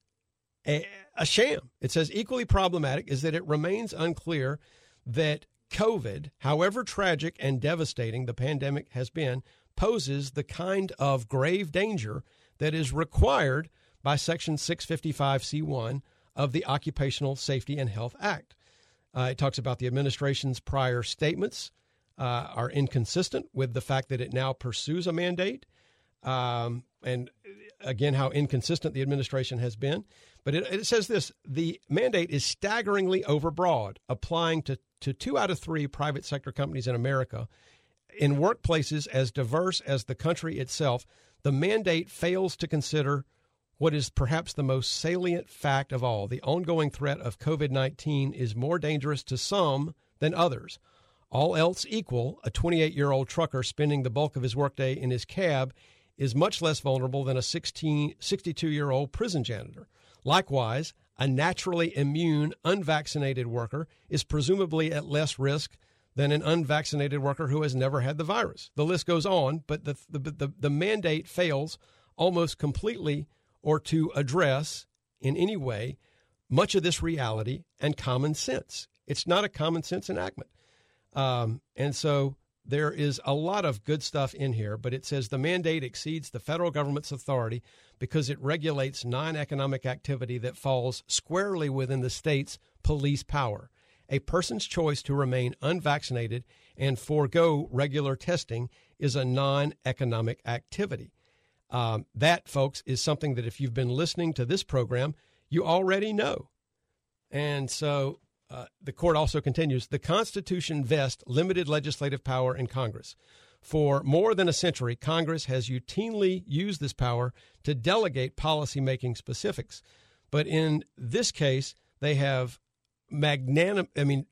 a, a sham. It says equally problematic is that it remains unclear that COVID, however tragic and devastating the pandemic has been, poses the kind of grave danger that is required by Section 655C1 of the Occupational Safety and Health Act. Uh, it talks about the administration's prior statements uh, are inconsistent with the fact that it now pursues a mandate. Um, and again, how inconsistent the administration has been. But it, it says this the mandate is staggeringly overbroad, applying to to two out of three private sector companies in America. In workplaces as diverse as the country itself, the mandate fails to consider what is perhaps the most salient fact of all the ongoing threat of COVID 19 is more dangerous to some than others. All else equal, a 28 year old trucker spending the bulk of his workday in his cab is much less vulnerable than a 16, 62 year old prison janitor. Likewise, a naturally immune, unvaccinated worker is presumably at less risk than an unvaccinated worker who has never had the virus. The list goes on, but the, the, the, the mandate fails almost completely or to address in any way much of this reality and common sense. It's not a common sense enactment. Um, and so there is a lot of good stuff in here, but it says the mandate exceeds the federal government's authority because it regulates non economic activity that falls squarely within the state's police power. A person's choice to remain unvaccinated and forego regular testing is a non economic activity. Um, that, folks, is something that if you've been listening to this program, you already know. And so uh, the court also continues the Constitution vests limited legislative power in Congress. For more than a century, Congress has routinely used this power to delegate policymaking specifics. But in this case, they have magnanim I mean,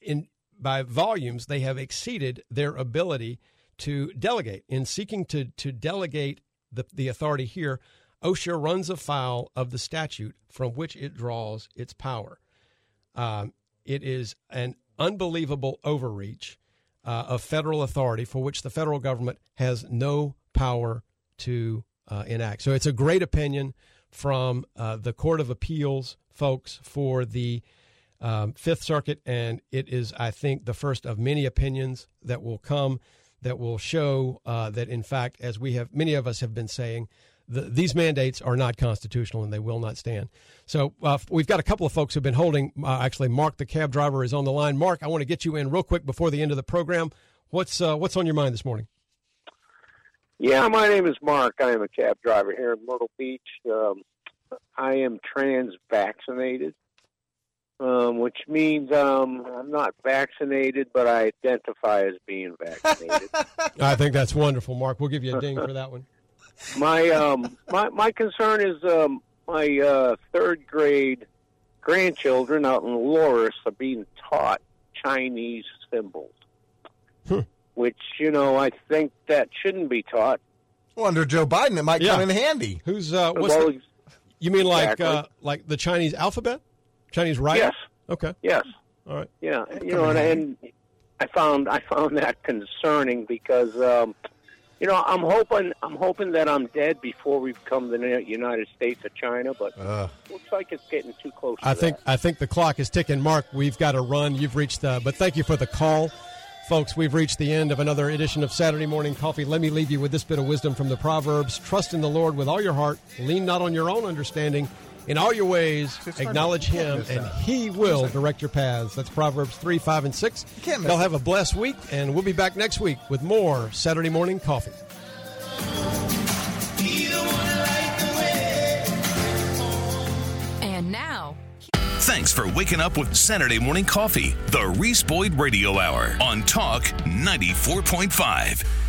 in by volumes, they have exceeded their ability to delegate. In seeking to to delegate the, the authority here, OSHA runs afoul of the statute from which it draws its power. Um, it is an unbelievable overreach uh, of federal authority for which the federal government has no power to uh, enact. So it's a great opinion from uh, the Court of Appeals folks for the um, Fifth Circuit, and it is, I think, the first of many opinions that will come that will show uh, that, in fact, as we have many of us have been saying, the, these mandates are not constitutional and they will not stand. So uh, we've got a couple of folks who've been holding. Uh, actually, Mark, the cab driver, is on the line. Mark, I want to get you in real quick before the end of the program. What's uh, what's on your mind this morning? Yeah, my name is Mark. I am a cab driver here in Myrtle Beach. Um, I am trans vaccinated, um, which means um, I'm not vaccinated, but I identify as being vaccinated. I think that's wonderful, Mark. We'll give you a ding for that one. My um my my concern is um my uh third grade grandchildren out in Loris are being taught Chinese symbols. Which, you know, I think that shouldn't be taught. Well, under Joe Biden, it might come in handy. Who's uh? What's Well, the, you mean like exactly. uh, like the Chinese alphabet, Chinese writing? Yes. Okay. Yes. All right. Yeah, you know, and, and I found I found that concerning because um, you know I'm hoping I'm hoping that I'm dead before we become the United States of China, but looks like it's getting too close. I to think I think the clock is ticking. Mark, we've got to run. You've reached the, but thank you for the call. Folks, we've reached the end of another edition of Saturday Morning Coffee. Let me leave you with this bit of wisdom from the Proverbs. Trust in the Lord with all your heart. Lean not on your own understanding. In all your ways, acknowledge Him, and He will direct your paths. That's Proverbs 3, 5, and 6. can't miss Y'all it. have a blessed week, and we'll be back next week with more Saturday Morning Coffee. And now, Thanks for waking up with Saturday Morning Coffee, the Reese Boyd Radio Hour on Talk 94.5.